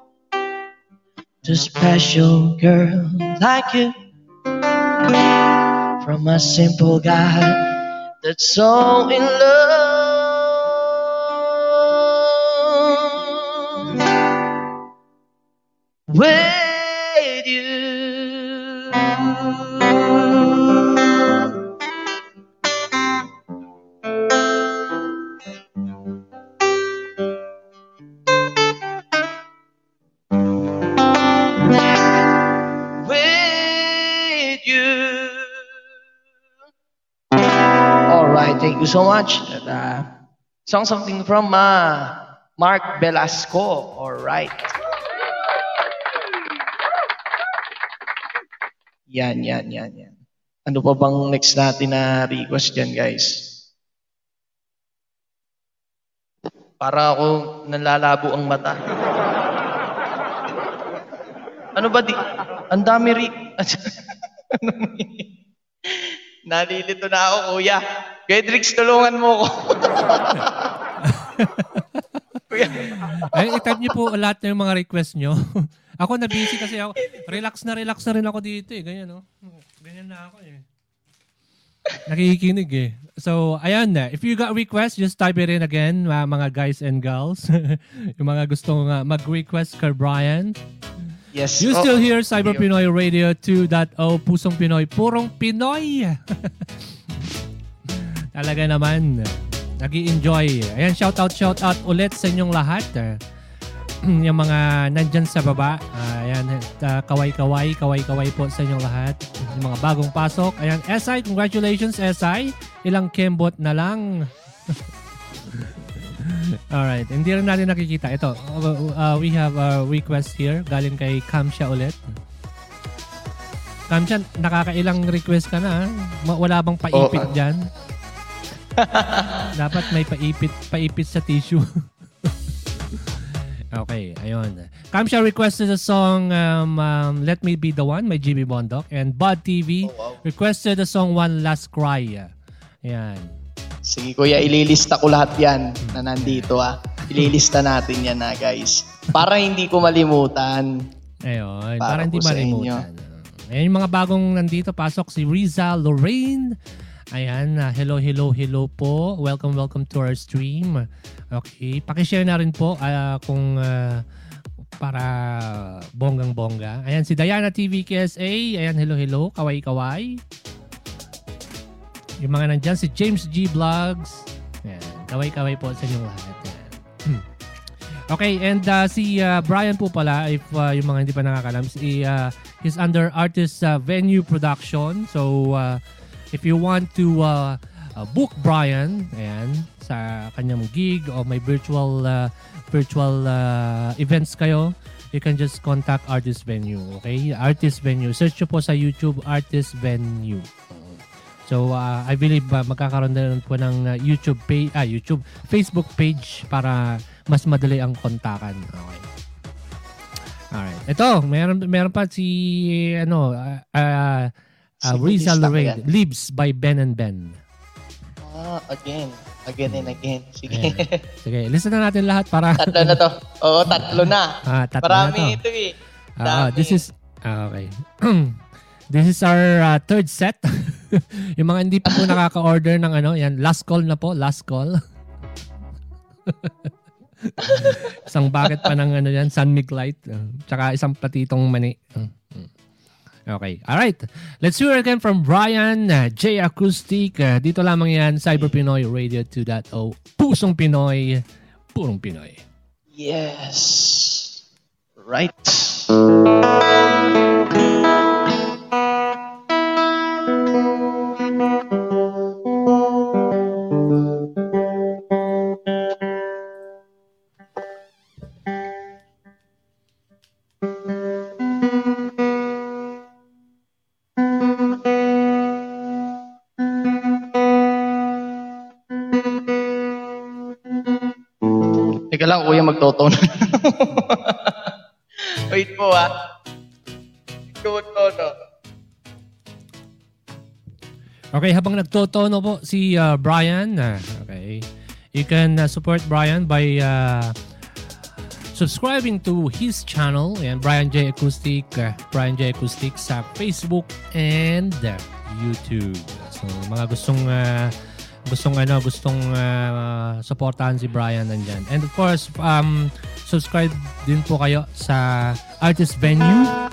to special girl like you from a simple guy that's so in love with you. With you. All right, thank you so much. Uh, song something from uh, Mark Velasco. All right. Yan, yan, yan, yan. Ano pa bang next natin na request dyan, guys? Para ako nalalabo ang mata. Ano ba di? Ang dami re... ano? Nalilito na ako, kuya. Gedrix, tulungan mo ko. kuya. Eh, i-type niyo po lahat ng mga request niyo. Ako na busy kasi ako. Relax na relax na rin ako dito eh. Ganyan, no? Ganyan na ako eh. Nakikinig eh. So, ayan na. If you got requests, just type it in again, mga, mga guys and girls. yung mga gustong uh, mag-request kay Brian. Yes. You oh, still hear Cyber Pinoy Radio 2.0, Pusong Pinoy, Purong Pinoy. Talaga naman, nag enjoy Ayan, shout out, shout out ulit sa inyong lahat. yung mga nandyan sa baba. Ah, ayan, uh, kaway-kaway, kaway-kaway po sa inyong lahat. Yung mga bagong pasok. Ayan, SI, congratulations SI. Ilang kembot na lang. Alright, hindi rin natin nakikita. Ito, uh, we have a request here. Galing kay Kamsha ulit. Kamsha, nakakailang request ka na. ha? Wala bang paipit Oo. dyan? Dapat may paipit, paipit sa tissue. okay, ayun. Kamsha requested a song um, um, Let Me Be The One by GB Bondok and Bud TV Oh, wow. requested the song One Last Cry. Ayan. Sige kuya, ililista ko lahat yan na nandito ah. Ililista natin yan na guys. Para hindi ko malimutan. Ayun, Para para, hindi malimutan. Ayan yung mga bagong nandito. Pasok si Riza Lorraine. Ayan, ah, hello, hello, hello po. Welcome, welcome to our stream. Okay, pakishare na rin po ah, kung ah, para bonggang-bongga. Ayan, si Diana TV KSA. Ayan, hello, hello. Kaway-kaway. Yung mga nandyan, si James G Vlogs. Ayan, kaway-kaway po sa inyong lahat. Ayan. Okay, and uh, si uh, Brian po pala, if uh, yung mga hindi pa nakakalam, si, uh, he's under Artist uh, Venue Production. So, uh, if you want to uh, uh, book Brian, ayan, sa kanyang gig o may virtual uh, virtual uh, events kayo, you can just contact Artist Venue. Okay? Artist Venue. Search nyo po sa YouTube, Artist Venue. So, uh, I believe uh, magkakaroon na rin po ng uh, YouTube page, ah, YouTube, Facebook page para mas madali ang kontakan. Okay. Alright. Ito, meron, meron pa si, ano, uh, uh, uh, lista ko Lorraine. Lives by Ben and Ben. Ah, again. Again and again. Sige. Ayan. Sige, listen na natin lahat para... tatlo na to. Oo, tatlo na. Ah, tatlo Marami na to. ito eh. Ah, Dami. this is ah, okay. this is our uh, third set. yung mga hindi pa po nakaka-order ng ano, yan, last call na po, last call. isang bucket pa ng ano yan, Sun Mig Light. Uh, tsaka isang platitong mani. Uh. Okay. All right. Let's hear again from Brian uh, J Acoustic. Uh, dito lamang yan, Cyber Pinoy Radio 2.0. Pusong Pinoy, purong Pinoy. Yes. Right. Lang, kuya, magtotono. Wait po, ah. Magtono. Okay, habang nagtotono po si uh, Brian, uh, okay, you can uh, support Brian by uh, subscribing to his channel, and Brian J Acoustic, uh, Brian J Acoustic sa Facebook and uh, YouTube. So, mga gustong uh, gustong ano, gustong uh, supportahan si Brian nandyan. And of course, um, subscribe din po kayo sa Artist Venue.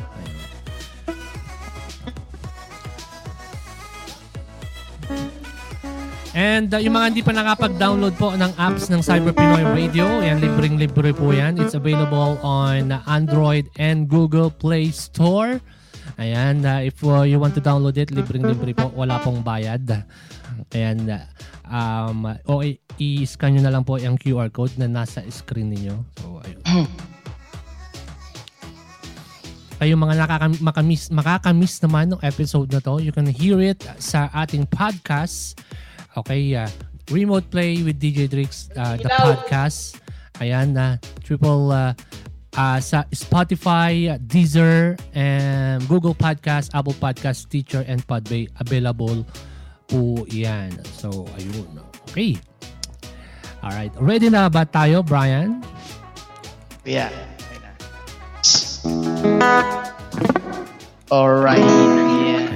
And uh, yung mga hindi pa nakapag-download po ng apps ng Cyber Pinoy Radio, yan, libreng-libre po yan. It's available on Android and Google Play Store. Ayan, uh, if uh, you want to download it, libreng-libre po, wala pong bayad. Ayan, uh, um, o i- i-scan nyo na lang po yung QR code na nasa screen ninyo. So, ayun. Kayo mga nakaka- makamiss, makakamiss naman ng episode na to, you can hear it sa ating podcast. Okay, uh, Remote Play with DJ Drix, uh, the Ilaw. podcast. Ayan, na triple uh, uh, sa Spotify, Deezer, and Google Podcast, Apple Podcast, Teacher, and Podbay. Available po yan. So, ayun. Okay. Alright. Ready na ba tayo, Brian? Na. Alright. Yeah.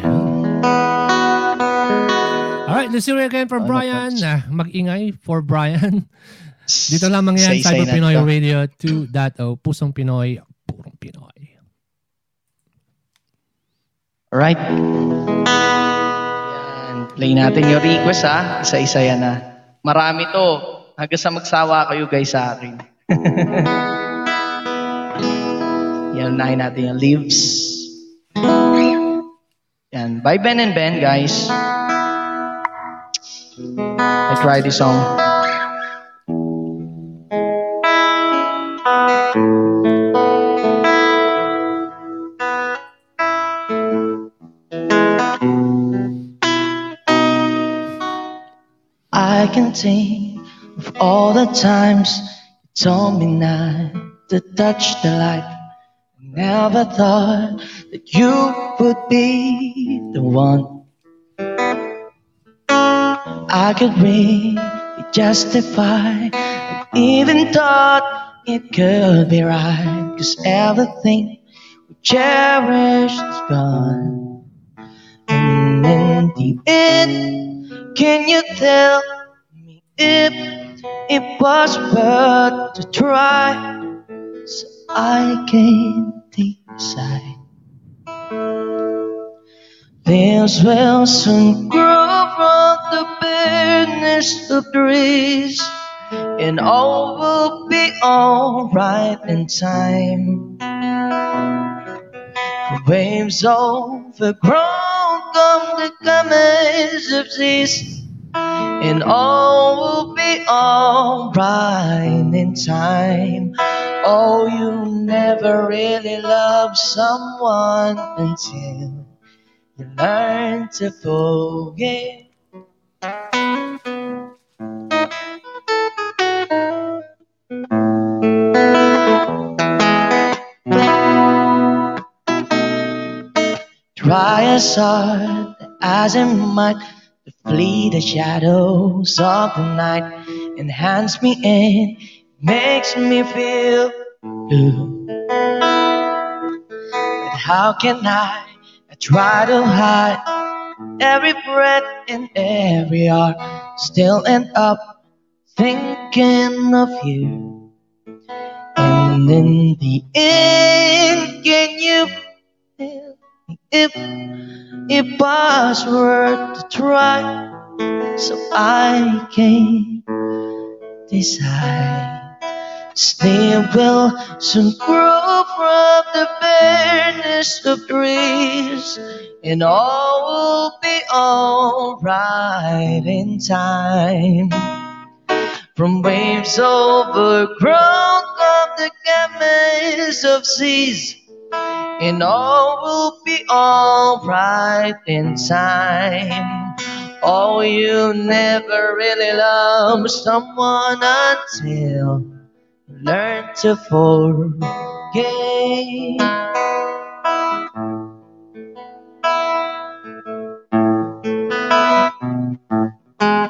Alright, let's hear it again from Ano, Brian. Ah, mag-ingay for Brian. Dito lamang yan, Say-say Cyber na Pinoy to. Radio 2.0. Pusong Pinoy, purong Pinoy. Alright. Yan. Play natin yung request ha. Isa-isa yan ha. Marami to. Hanggang sa magsawa kayo guys sa akin. yan, unahin natin yung leaves. Yan. By Ben and Ben, guys. I try this song. I and think of all the times you told me not to touch the light. I never thought that you would be the one. I could really justify, I even thought it could be right, cause everything we cherished is gone. And in the end, can you tell if it was worth to try? So I can decide. Leaves will soon grow from the bareness of trees, and all will be alright in time. The waves overgrown come the comers of and all will be alright in time. Oh, you never really love someone until you learn to forgive. Try as hard as it might flee the shadows of the night, enhance me and makes me feel blue. But how can I? I try to hide every breath and every heart, still end up thinking of you. And in the end, can you if it was worth to try? So I can decide. They will soon grow from the bareness of trees, and all will be alright in time. From waves overgrown of the gammas of seas, and all will be alright in time. Oh, you never really love someone until you learn to forget. Leaves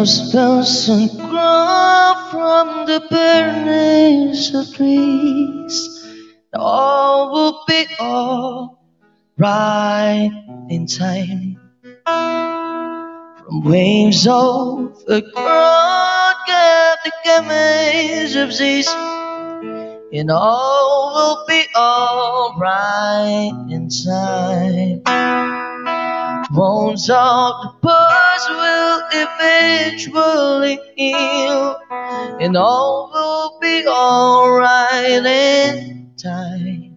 will soon grow from the bareness of trees. All will be all right in time. From waves overgrown, get the gammas of seas. And all will be all right in time. Wounds of the past will eventually heal, and all will be alright in time.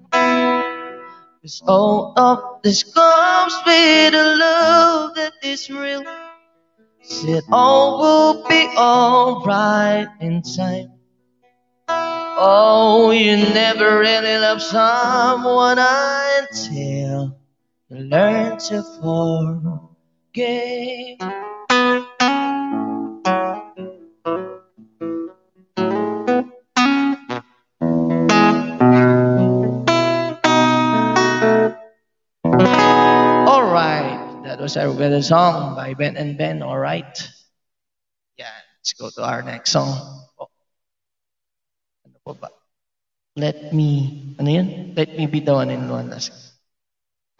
Cause all of this comes with a love that is real. Said all will be alright in time. Oh, you never really love someone until learn to forgive. Alright, that was our weather song by Ben and Ben, alright? Yeah, let's go to our next song. Oh. Let me, ano yun? Let me be the one in one last.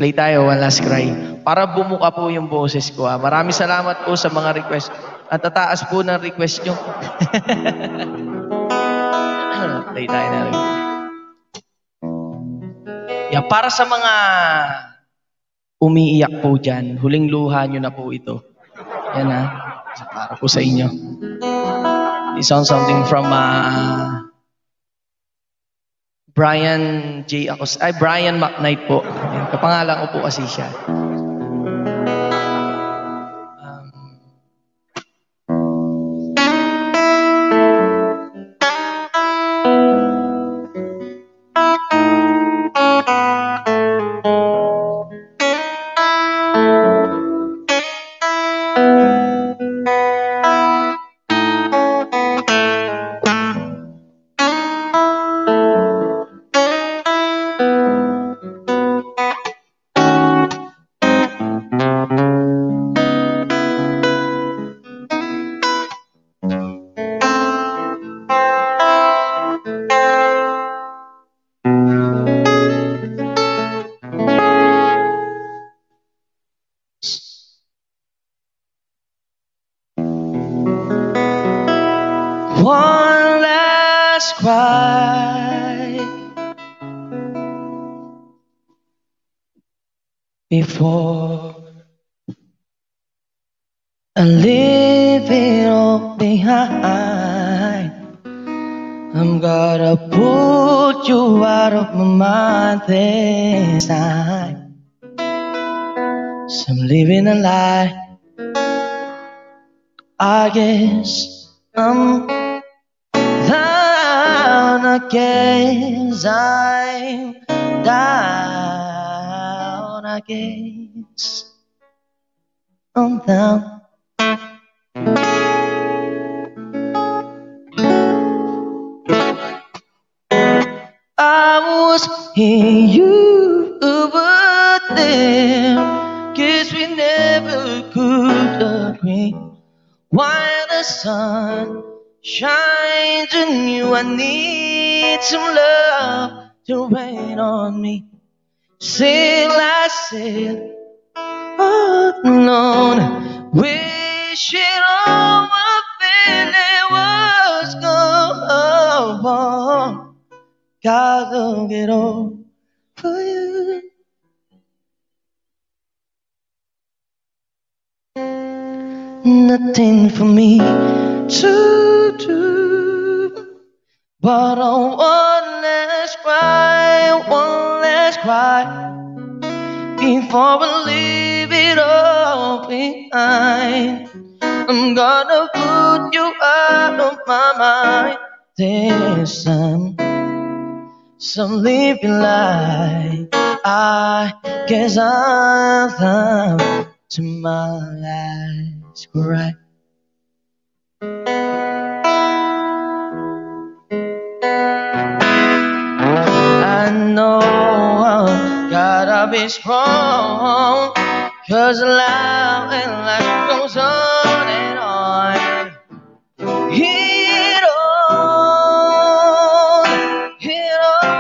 Play tayo, one last cry. Para bumuka po yung boses ko. Ah. Maraming salamat po sa mga request. At tataas po ng request nyo. Play tayo na rin. Yeah, para sa mga umiiyak po dyan, huling luha nyo na po ito. Yan ha. Para po sa inyo. This song something from uh, Brian J. Acos, ay Brian McKnight po. Kapangalan ko po kasi siya. One last cry before I leave it all behind. I'm gonna put you out of my mind this time. So I'm living a lie. I guess I'm guess I'm down. I guess I'm down. I was in you over there. Guess we never could agree. While the sun shines on you, I need some love to rain on me. Sail I sail alone, wishing all my feeling was gone. Gotta get over you. Nothing for me to do, but I one last cry, one last cry before I leave it all behind. I'm gonna put you out of my mind this time. Some living life, I guess I'm to my last cry. Know gotta be strong, cause life and life goes on and on. It on, it on,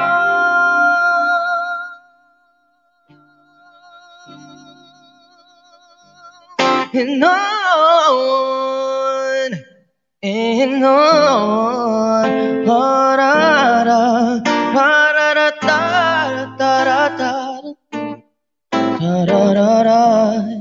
and on, and on. Da-da-da, da-da-da, da-da-da-da. I'm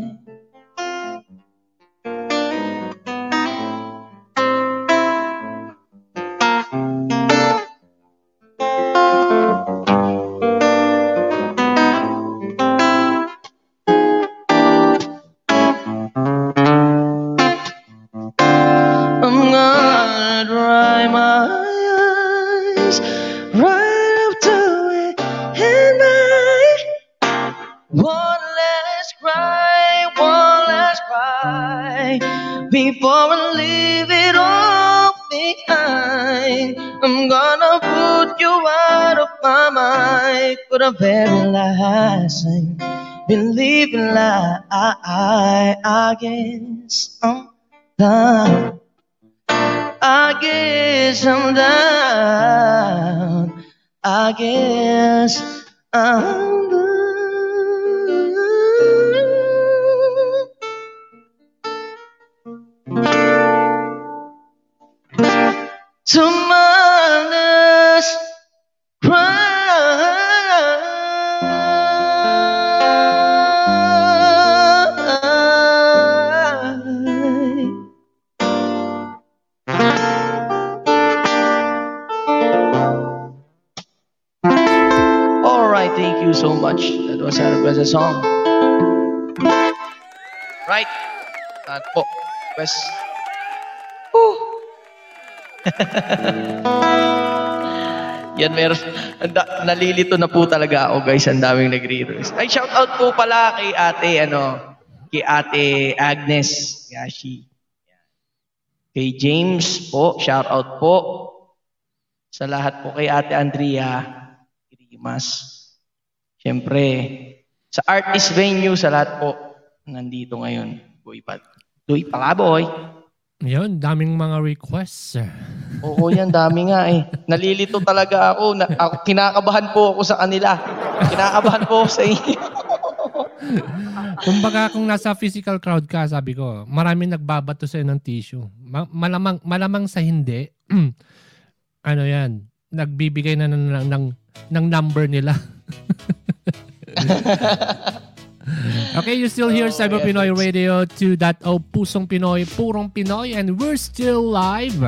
before I leave it all behind. I'm gonna put you out of my mind for the very last time. Believing lie, I, I guess I'm down. I guess I'm down. I guess I'm down. To my last. All right, thank you so much. That was our request song. Right. Uh, oh, At po. Request. Woo. Yan meron. Anda, nalilito na po talaga ako guys. Ang daming nagre-request. Ay, shout out po pala kay ate, ano, kay ate Agnes Yashi. Kay James po, shout out po. Sa lahat po kay ate Andrea Irimas. Siyempre, sa artist venue, sa lahat po nandito ngayon. Boy, pat. Doy, palaboy. Yun, daming mga requests. sir. Oo, yan, dami nga eh. Nalilito talaga ako. Na, ako kinakabahan po ako sa kanila. Kinakabahan po ako sa inyo. Kumbaga kung nasa physical crowd ka, sabi ko, maraming nagbabato sa'yo ng tissue. ma- malamang malamang sa hindi. ano 'yan? Nagbibigay na ng ng, ng, ng number nila. okay, you still here, Oh, Cyber yeah, Pinoy. Radio 2.0, Pusong Pinoy, Purong Pinoy, and we're still live.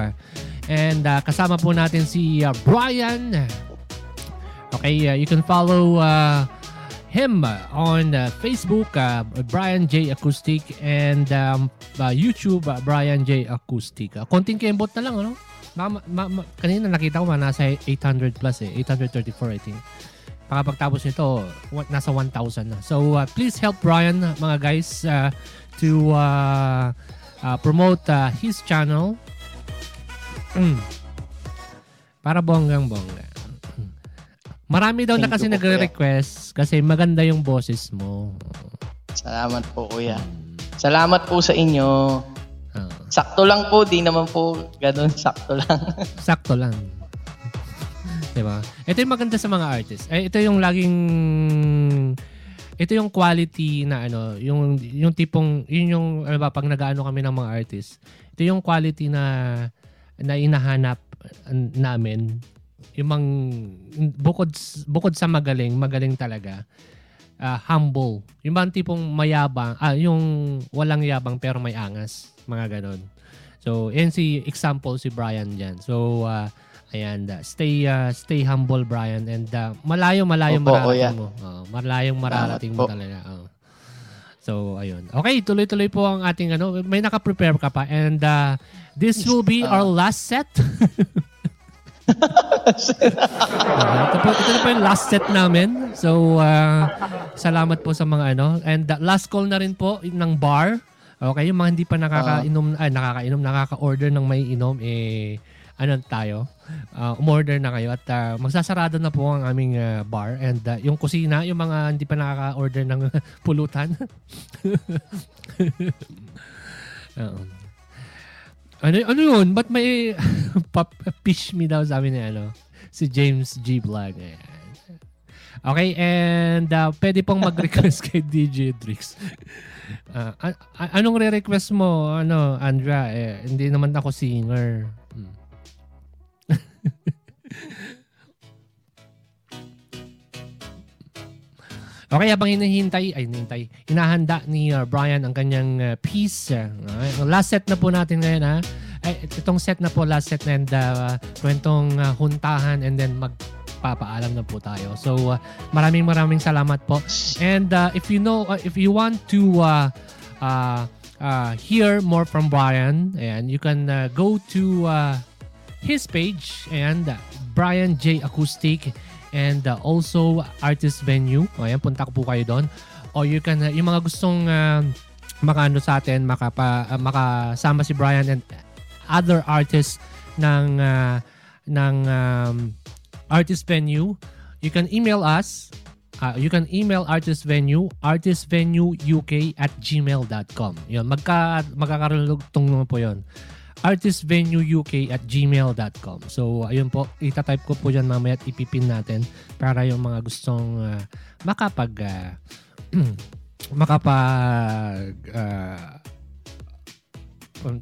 And uh, kasama po natin si uh, Brian. Okay, uh, you can follow uh, him on uh, Facebook, uh, Brian J. Acoustic, and um, uh, YouTube, uh, Brian J. Acoustic. Uh, konting kembot na lang, ano? Ma- ma- ma- kanina nakita ko, ma, nasa 800 plus eh. 834, I think. Pakapagtapos nito, nasa 1,000 na. So, uh, please help Brian, mga guys, uh, to uh, uh, promote uh, his channel. Mm. Para bonggang-bongga. Mm. Marami daw na Thank kasi you po, nagre-request kasi maganda yung boses mo. Salamat po, kuya. Salamat po sa inyo. Ah, Sakto lang po, di naman po ganun sakto lang. sakto lang. 'Di ba? Ito yung maganda sa mga artists. Eh, ito yung laging ito yung quality na ano, yung yung tipong yun yung ano ba pag nagaano kami ng mga artists. Ito yung quality na na inahanap uh, namin yung mang bukod bukod sa magaling, magaling talaga. ah, humble. Yung bang tipong mayabang, ah, yung walang yabang pero may angas. Mga ganon. So, yan si example si Brian dyan. So, uh, ayan, uh, stay uh, stay humble Brian and uh, malayo malayo Opo, mararating kuya. mo. Uh, malayong mararating mo po. talaga. Oh. So, ayun. Okay, tuloy-tuloy po ang ating ano, may naka-prepare ka pa and uh, this will be our last set. Okay, ito, po, ito na po yung last set namin. So, uh, salamat po sa mga ano. And uh, last call na rin po ng bar. Okay, yung mga hindi pa nakakainom, ay, nakakainom, nakaka-order ng may inom, eh, ano tayo, uh, umorder na kayo at uh, magsasarado na po ang aming uh, bar and uh, yung kusina, yung mga hindi pa nakaka-order ng pulutan. Oo. Ano, ano yun? Ba't may fish me daw sabi ni ano? Si James G. Vlog. Okay, and uh, pwede pong mag-request kay DJ Drix. Uh, anong re-request mo, ano, Andra? Eh, hindi naman ako singer. Okay, habang hinihintay, ay hinihintay, hinahanda ni uh, Brian ang kanyang uh, piece. Uh, last set na po natin ngayon ha. Ay, itong set na po, last set na and uh, kwentong uh, huntahan and then magpapaalam na po tayo. So, uh, maraming maraming salamat po. And uh, if you know, uh, if you want to uh, uh, uh, hear more from Brian, and you can uh, go to uh, his page and uh, Brian J Acoustic and uh, also Artist Venue. O yan, punta ko po kayo doon. O you can, uh, yung mga gustong uh, makaano sa atin, makapa, uh, makasama si Brian and other artists ng uh, ng um, Artist Venue, you can email us Uh, you can email Artist Venue, artistvenueuk at gmail.com. Yun, magka, magkakarulugtong naman po yun. Artistvenueuk at gmail.com. So, ayun po, itatype ko po dyan mamaya at ipipin natin para yung mga gustong uh, makapag uh, makapag uh,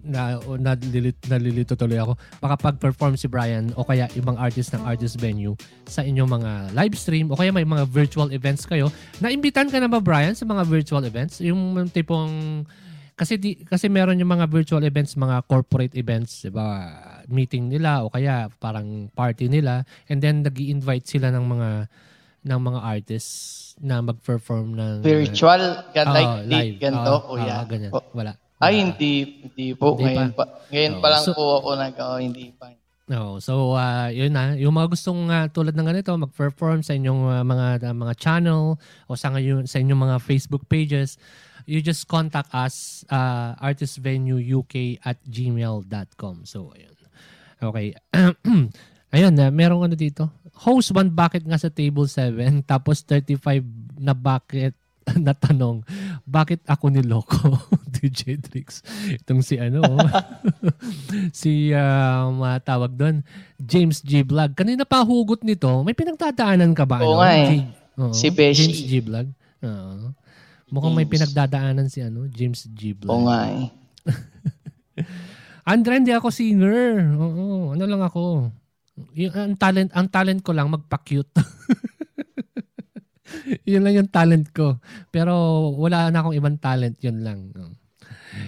na, nalilit, nalilito tuloy ako. Makapag-perform si Brian o kaya ibang artist ng artist venue sa inyong mga live stream o kaya may mga virtual events kayo. Naimbitan ka na ba Brian sa mga virtual events? Yung tipong kasi di, kasi meron yung mga virtual events, mga corporate events, 'di ba? Meeting nila o kaya parang party nila and then nag-i-invite sila ng mga ng mga artists na mag-perform ng Virtual, gan Oo, like live. ganito, Oo, kuya. oo, ganyan. O- Wala. Ay, hindi, hindi po. Hindi ngayon pa. pa. Ngayon Oo, pa lang so- po ako nag, oh, hindi pa. No, so uh, yun na, yung mga gustong uh, tulad ng ganito mag-perform sa inyong uh, mga uh, mga channel o sa ngayon sa inyong mga Facebook pages, you just contact us uh, artistvenueuk at gmail.com. So ayun. Okay. ayun na, merong ano dito. Host one bucket nga sa table 7 tapos 35 na bucket na tanong, bakit ako niloko? DJ Trix. Itong si ano, si um, uh, tawag doon, James G. Vlog. Kanina pa hugot nito, may pinagdadaanan ka ba? Oo ano? nga eh. J- Oo, Si Beshi. James G. Vlog. Oo. Mukhang may James. pinagdadaanan si ano, James G. Vlog. Oo nga eh. Andra, hindi ako singer. Oo, ano lang ako. Yung, ang talent, ang talent ko lang magpa-cute. yun lang yung talent ko. Pero wala na akong ibang talent, yun lang.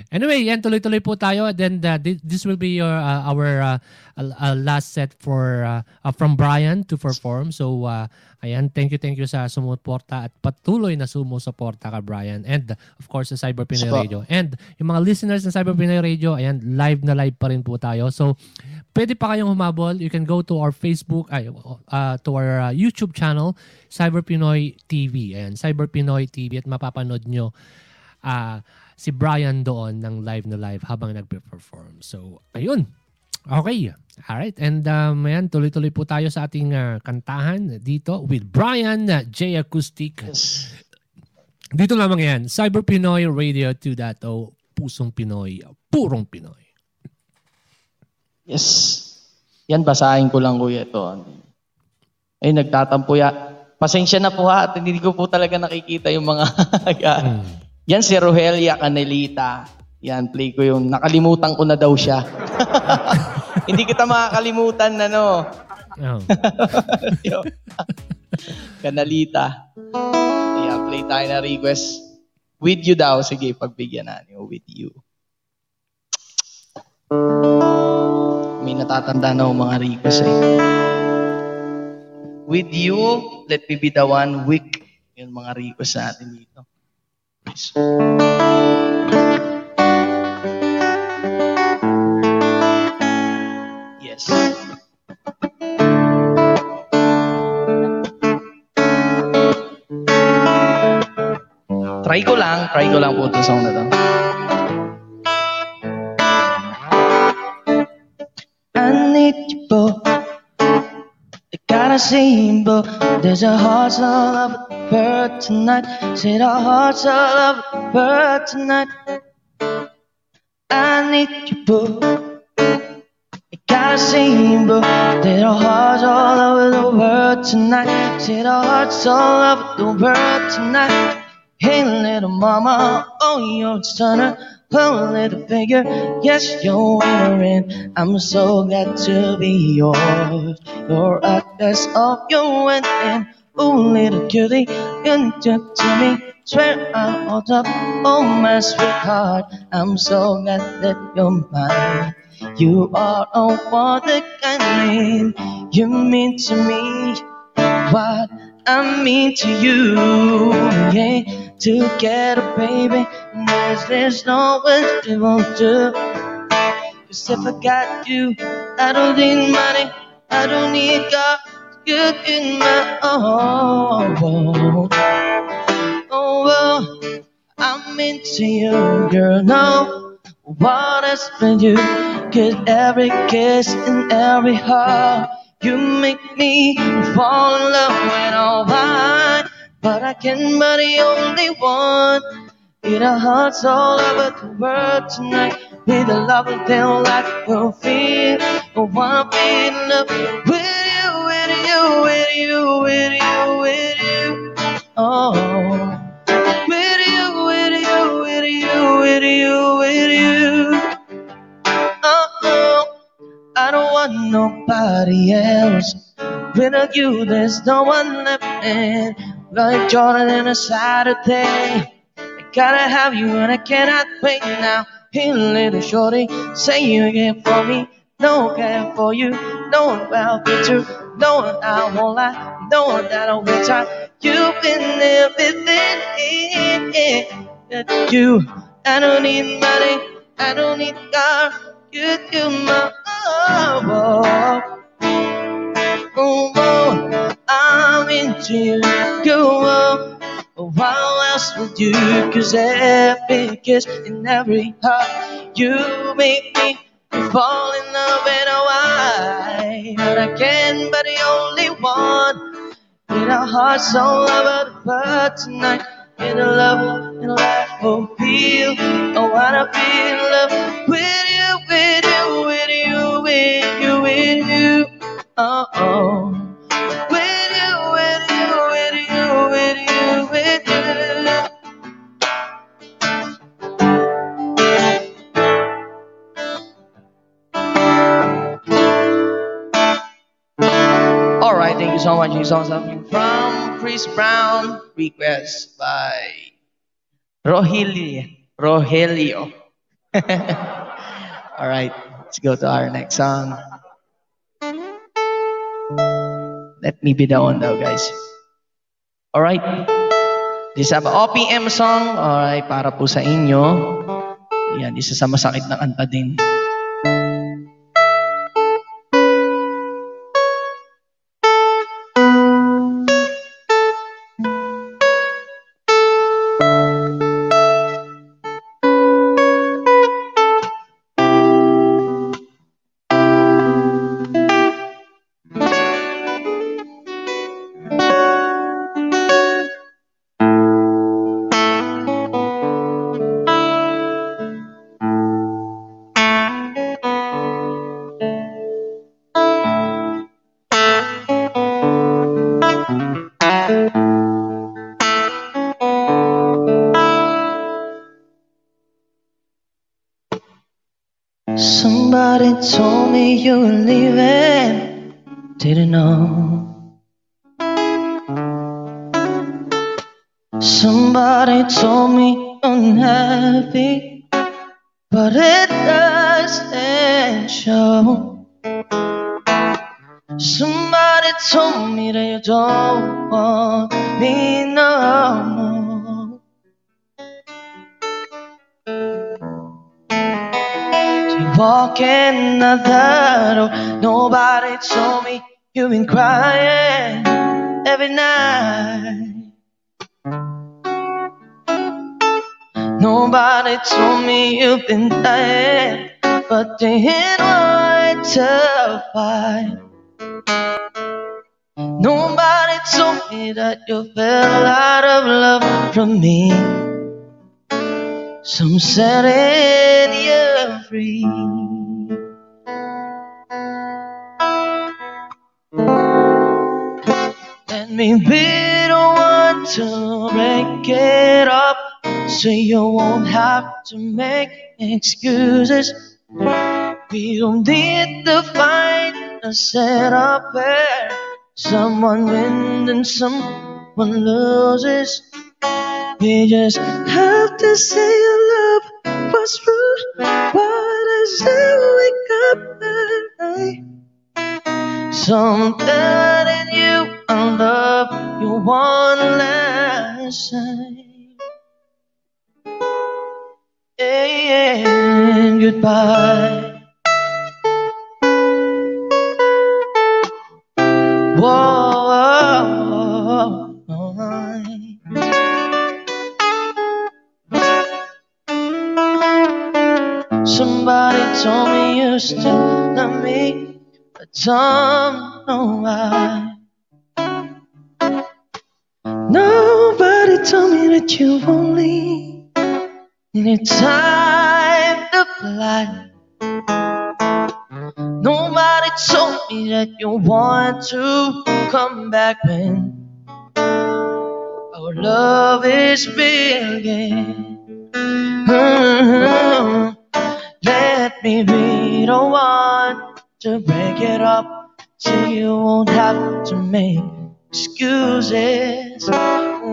Anyway, yan tuloy-tuloy po tayo. Then uh, this will be your uh, our uh, uh, last set for uh, uh, from Brian to perform. So uh, ayan, thank you thank you sa sumuporta at patuloy na sumusuporta ka Brian. And of course sa Cyber Pinoy Radio. And yung mga listeners ng Cyber Pinoy Radio, ayan, live na live pa rin po tayo. So pwede pa kayong humabol. You can go to our Facebook, ay, uh, to our uh, YouTube channel, Cyber Pinoy TV. Ayan, Cyber Pinoy TV at mapapanood nyo uh, si Brian doon ng live na live habang nagpe-perform. So, ayun. Okay. Alright. And um, ayan, tuloy-tuloy po tayo sa ating uh, kantahan dito with Brian J. Acoustic. Yes. Dito lamang yan. Cyber Pinoy Radio 2.0. Pusong Pinoy. Purong Pinoy. Yes. Yan, basahin ko lang kuya ito. Ay, nagtatampo ya. Pasensya na po ha at hindi ko po talaga nakikita yung mga mm. Yan si Rogelia Canelita. Yan, play ko yung nakalimutan ko na daw siya. Hindi kita makakalimutan na no. Oh. Canalita. Yan, play tayo na request. With you daw. Sige, pagbigyan na niyo. With you. May natatanda na mga request eh. With you, let me be the one weak. Yung mga request sa atin dito. Yes. Try ko lang, try ko lang po ito song na to. Gotta see but there's a heart all of bird tonight. Said our hearts all over the bird tonight. I need you, boo. You gotta sing, boo. Said our hearts all over the world tonight. Said our hearts all over the world tonight. Hey, little mama, oh, you're a stunner. Oh, little figure, yes, you're winning. I'm so glad to be yours. You're a guest of your wedding. Oh, little cutie, you took to me. Swear I'll hold up, oh my sweetheart. I'm so glad that you're mine. You are a wonderful name. You mean to me what I mean to you. Yeah, together, baby. There's, there's no one we won't do. Cause if I got you, I don't need money, I don't need God good in my own. Oh, well, I'm into you, girl. No, what else but you? Cause every kiss and every hug, you make me fall in love with all mine. But I can but the only one. It our hearts all over the world tonight. With a love until life will feel. I wanna be in love with you, with you, with you, with you, with you. Oh, with you, with you, with you, with you, with you. Oh, oh. I don't want nobody else. Without you, there's no one left. And like Jordan in a Saturday, I gotta have you, and I cannot wait now. Hey, little shorty, say you again for me. No care for you, no about the truth. Knowing I won't lie, knowing that I will try. You've been everything. That you, I don't need money, I don't need car. You do my oh, oh, oh, I'm into you. Go on. Oh, why else would you? Cause every kiss and every heart you make me fall in love and why But I can but the only one With our hearts over the world tonight In a love and life will feel I wanna be in love with you, with you, with you, with you, with you Oh, oh you so much. Thank you so. From Chris Brown, request by Rogelio. Rogelio. All right, let's go to our next song. Let me be the one though, guys. All right. This is OPM song. All right, para po sa inyo. Yan, isa sa masakit na kanta din. Told me you were leaving. Didn't know. Somebody told me unhappy, but it doesn't show. Somebody told me that you don't want me no more. You walk in the door, nobody told me you've been crying every night. Nobody told me you've been dying, but they ain't what to fight. Nobody told me that you fell out of love from me. Some said it free. Let me be the one to break it up so you won't have to make excuses. We don't need to find a setup where someone wins and someone loses. We just have to say your love was true. What I say wake up at night. Something in you I love you one last time. And goodbye. Whoa. Somebody told me you still love me, but don't know why. Nobody told me that you only need time to fly. Nobody told me that you want to come back when our love is building. Mhm. Let me be the one to break it up so you won't have to make excuses.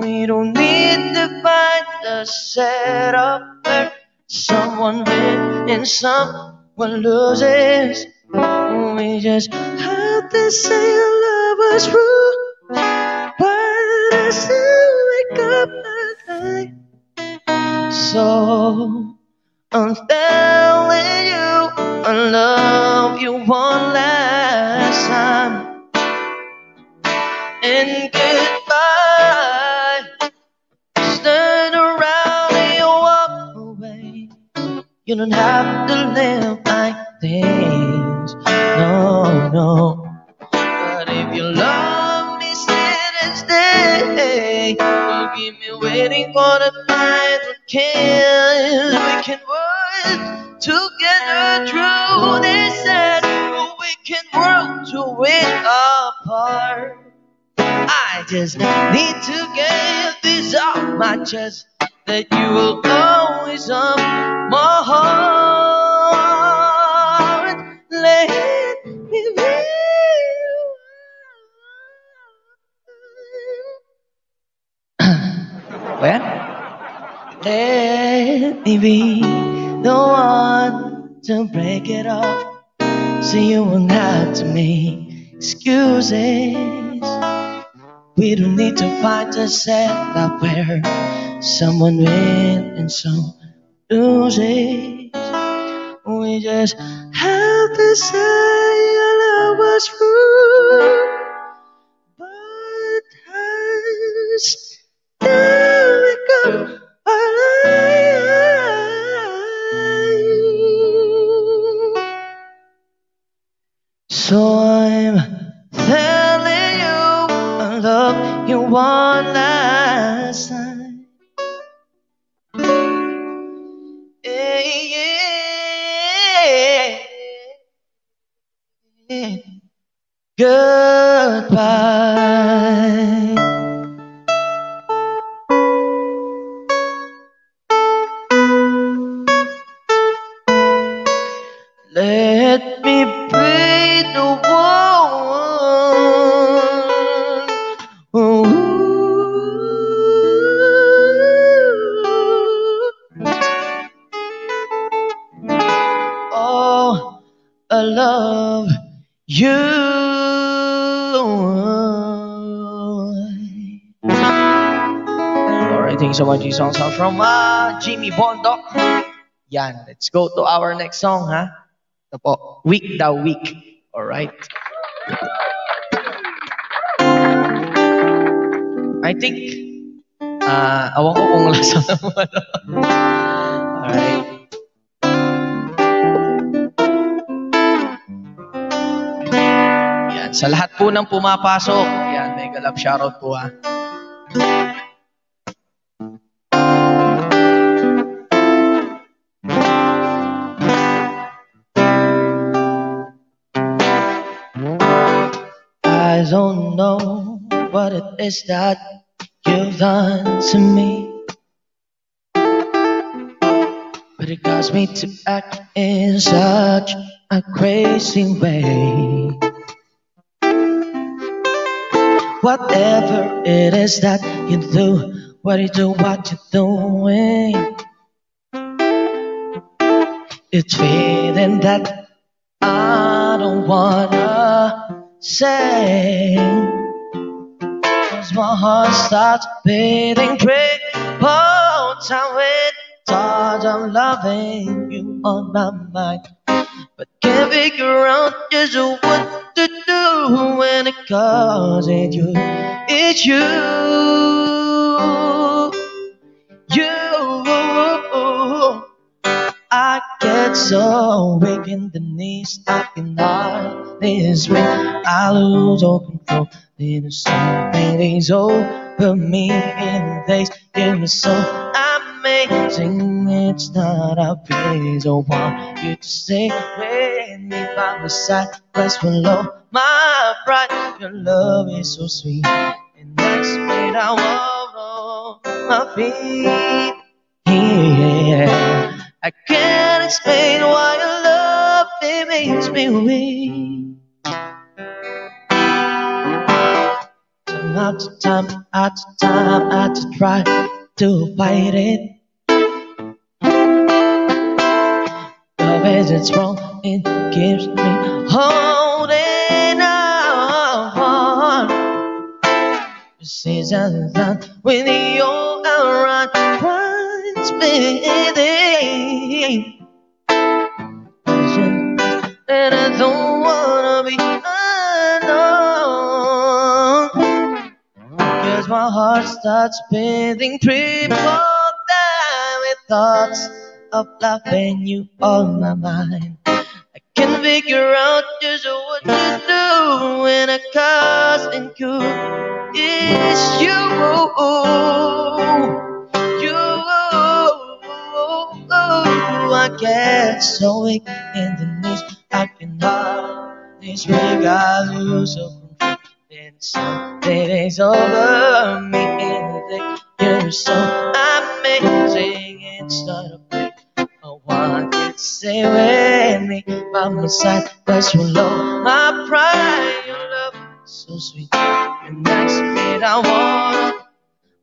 We don't need to find a setup where someone wins and someone loses. We just have to say love was true, but I still wake up at night. So I'm telling you, I love you one last time. And goodbye. Stand around and you walk away. You don't have to live like this. No, no. But if you love me, sit and stay. Don't keep me waiting for the night can, we can work together through this, and we can work to win apart. I just need to get this off my chest that you will always have my heart. Let me be. well. Maybe the one to break it off. So you won't have to make excuses. We don't need to fight to set up where someone wins and some loses. We just have to say our love was true, Good. Alright, thank you so much. These songs are from uh, Jimmy Bondoc. Yan, let's go to our next song, ha? Ito po, Week Daw Week. Alright. I think, ah, awan ko kung lasa na mo. Alright. Yan, sa lahat po ng pumapasok, yan, mega love shoutout po ha. Don't know what it is that you've done to me. But it caused me to act in such a crazy way. Whatever it is that you do, what you do, what you're doing. It's feeling that I don't wanna say. Cause my heart starts beating quick. Oh, time with thought I'm loving you on my mind. But can't figure out just what to do when it calls it you. It's. You. I get so weak in the knees, I can hardly speak. I lose all control. Then something is over me in days. Give me so amazing. It's not a place I want you to stay with me by my side. Rest below my pride. Your love is so sweet. And next minute I walk on my feet. Yeah. I can't explain why your love it makes me weak. Time after time after time had to try to fight it. Love is it's wrong, it keeps me holding on. Seasons done with you around, baby. And I don't wanna be alone. Cause my heart starts beating triple time with thoughts of loving you on my mind. I can't figure out just what to do when I cause and cool. You, you. I get so weak in the knees. I can hardly speak. I lose all control. Something is over me in the day. You're so amazing. It's not a break. I want you to stay with me by my side. But you low my pride. Your love is so sweet. And next minute I want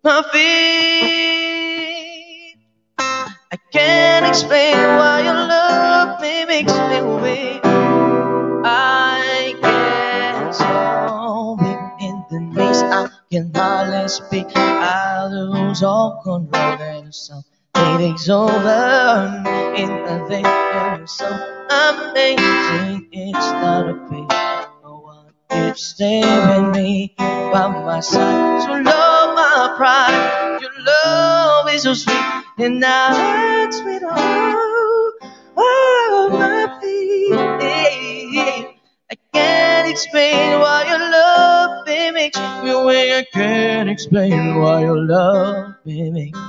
my feet. I can't explain why your love me makes me weak. I can't it in the knees. I can hardly speak. I lose all control and some it takes over me in the day. You're so amazing. It's not a pain. No one keeps staring me by my side. So love my pride. Your love is so sweet, and now it's with all, all my feet. I can't explain why your love it makes me weak. I can't explain why your love it makes me.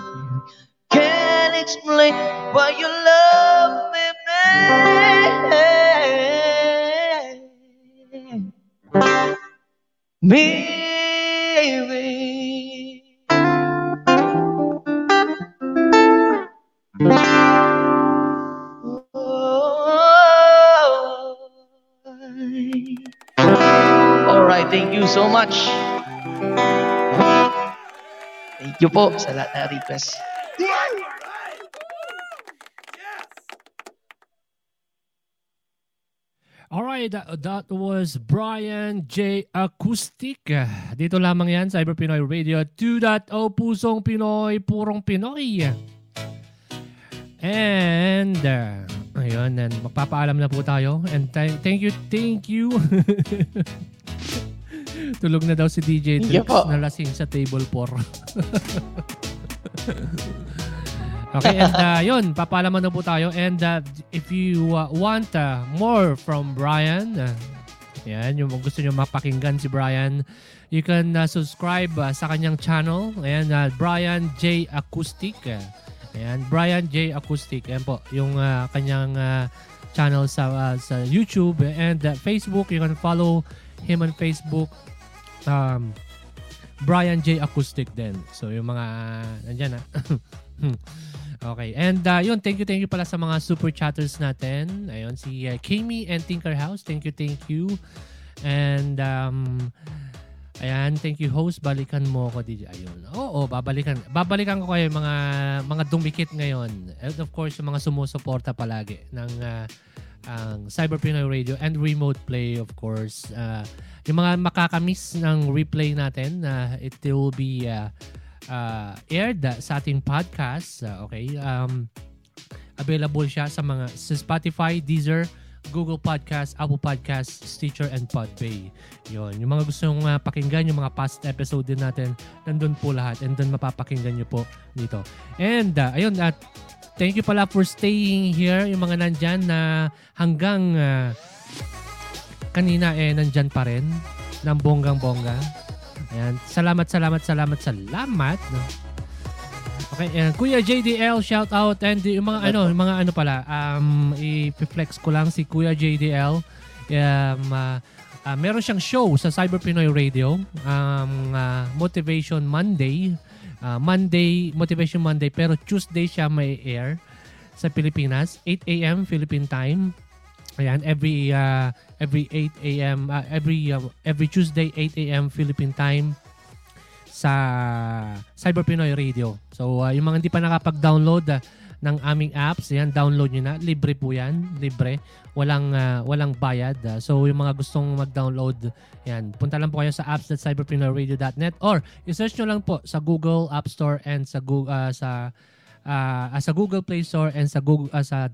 Can't explain why you love me, me, much. Thank you po sa lahat na request. Alright, that, that was Brian J. Acoustic. Dito lamang yan, Cyber Pinoy Radio 2.0, Pusong Pinoy, Purong Pinoy. And, uh, ayun, and magpapaalam na po tayo. And th- thank you, thank you. Tulog na daw si DJ Trix na lasing sa table 4. Okay, and uh, yun, papalaman na po tayo. And uh, if you uh, want uh, more from Brian, uh, yan, yung gusto nyo mapakinggan si Brian, you can uh, subscribe uh, sa kanyang channel. Ayan, uh, Brian J. Acoustic. Uh, ayan, Brian J. Acoustic. Ayan po, yung uh, kanyang uh, channel sa uh, sa YouTube and uh, Facebook. You can follow him on Facebook. Um, Brian J. Acoustic din. So, yung mga, nandyan ah. okay. And uh, yun, thank you, thank you pala sa mga super chatters natin. Ayun, si uh, Kami and Tinker House. Thank you, thank you. And, um, ayan, thank you host. Balikan mo ako, DJ. Ayun. Oo, babalikan. Babalikan ko kayo yung mga, mga dumikit ngayon. And of course, yung mga sumusuporta palagi ng uh, ang Cyber Pinoy Radio and Remote Play, of course. Uh, yung mga makakamiss ng replay natin, uh, it will be uh, uh, aired uh, sa ating podcast. Uh, okay? Um, available siya sa mga sa Spotify, Deezer, Google Podcast, Apple Podcast, Stitcher, and Podpay. Yun. Yung mga gusto nyo uh, pakinggan, yung mga past episode din natin, nandun po lahat. And doon mapapakinggan nyo po dito. And, uh, ayun, at thank you pala for staying here. Yung mga nandyan na hanggang uh, kanina eh nandyan pa rin ng bonggang-bongga. Ayan. Salamat, salamat, salamat, salamat. Okay, ayan. Kuya JDL, shout out. And yung mga ano, yung mga ano pala, um, i-flex ko lang si Kuya JDL. Um, uh, uh, meron siyang show sa Cyber Pinoy Radio. Um, uh, Motivation Monday. Uh, Monday, Motivation Monday. Pero Tuesday siya may air sa Pilipinas. 8 a.m. Philippine time. Ayan, every uh, every 8 a.m. uh, every uh, every Tuesday 8 a.m. Philippine time sa Cyber Pinoy Radio. So uh, yung mga hindi pa nakapag-download uh, ng aming apps, yan download niyo na. Libre po 'yan, libre. Walang uh, walang bayad. Uh, so yung mga gustong mag-download, yan, punta lang po kayo sa apps.cyberpinoyradio.net or i-search nyo lang po sa Google App Store and sa Google uh, sa uh, sa Google Play Store and sa Google uh, sa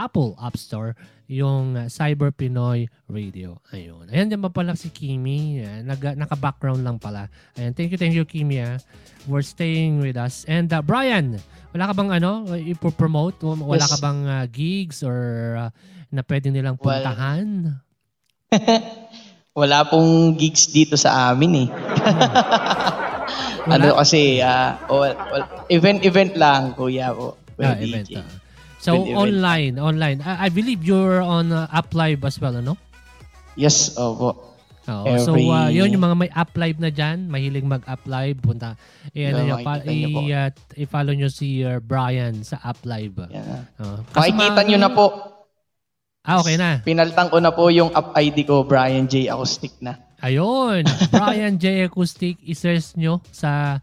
Apple App Store yung uh, Cyber Pinoy Radio. Ayun. Ayan din pa pala si Kimi. Uh, nag, naka-background lang pala. Ayan. Thank you, thank you, Kimi, ah, for staying with us. And uh, Brian, wala ka bang ano, ipopromote? Wala Yes. ka bang uh, gigs or uh, na pwede nilang Well, puntahan? Wala pong gigs dito sa amin eh. ano kasi, well, well, event-event lang, kuya po. Ah, Kuya event. DJ. So, online, online. I, I believe you're on uh, App Live as well, ano? Yes, opo. Oo. So, Every- uh, yun yung mga may app live na dyan, mahilig mag-app live, punta. I, ano Yeah, pa, i, uh, i-follow nyo si uh, Brian sa app live. Oo. Kasi Makikita ma- nyo na po. Ah, okay na. Pinaltang ko na po yung app ID ko, Brian J. Acoustic na. Ayun. Brian J. Acoustic, i-search nyo sa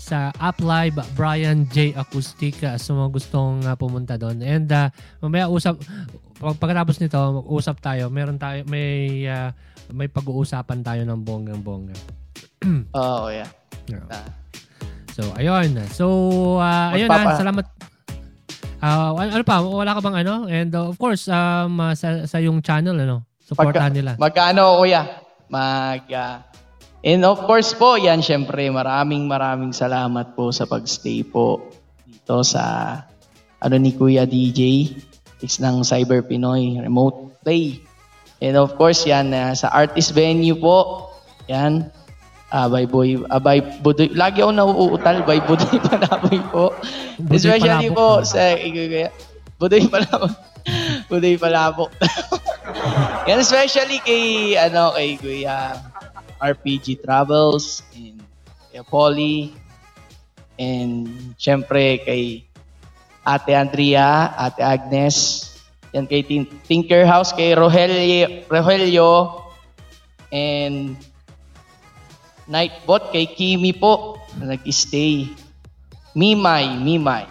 sa App Live Brian J Acoustic uh, sa mga gustong uh, pumunta doon. And uh, mamaya usap pag pagkatapos nito, usap tayo. Meron tayo may uh, may pag-uusapan tayo ng bonggang-bongga. Oo, oh, yeah. Yeah. So, ayun. So, uh, ayun na. Salamat. Uh, ano pa? Wala ka bang ano? And uh, of course, um, uh, sa, sa yung channel, ano? Supportahan nila. Magkano, kuya? Mag... ah, and of course po, yan, syempre, maraming maraming salamat po sa pagstay po dito sa ano ni Kuya DJ is ng Cyber Pinoy Remote Play. And of course, yan, ah, sa artist venue po, yan, Ah, by boy, ah, by Budoy. Lagi ako nauutal by Budoy Palaboy po. Budoy Especially Palabok. po sa. Budoy Palabok. Budoy Palabok. Yan especially kay ano kay Kuya RPG Travels and kay Polly and syempre kay Ate Andrea, Ate Agnes, yan kay Tin- Tinker House, kay Rogelio, Rogelio and Nightbot kay Kimi po na nag-stay. Mimay, Mimay.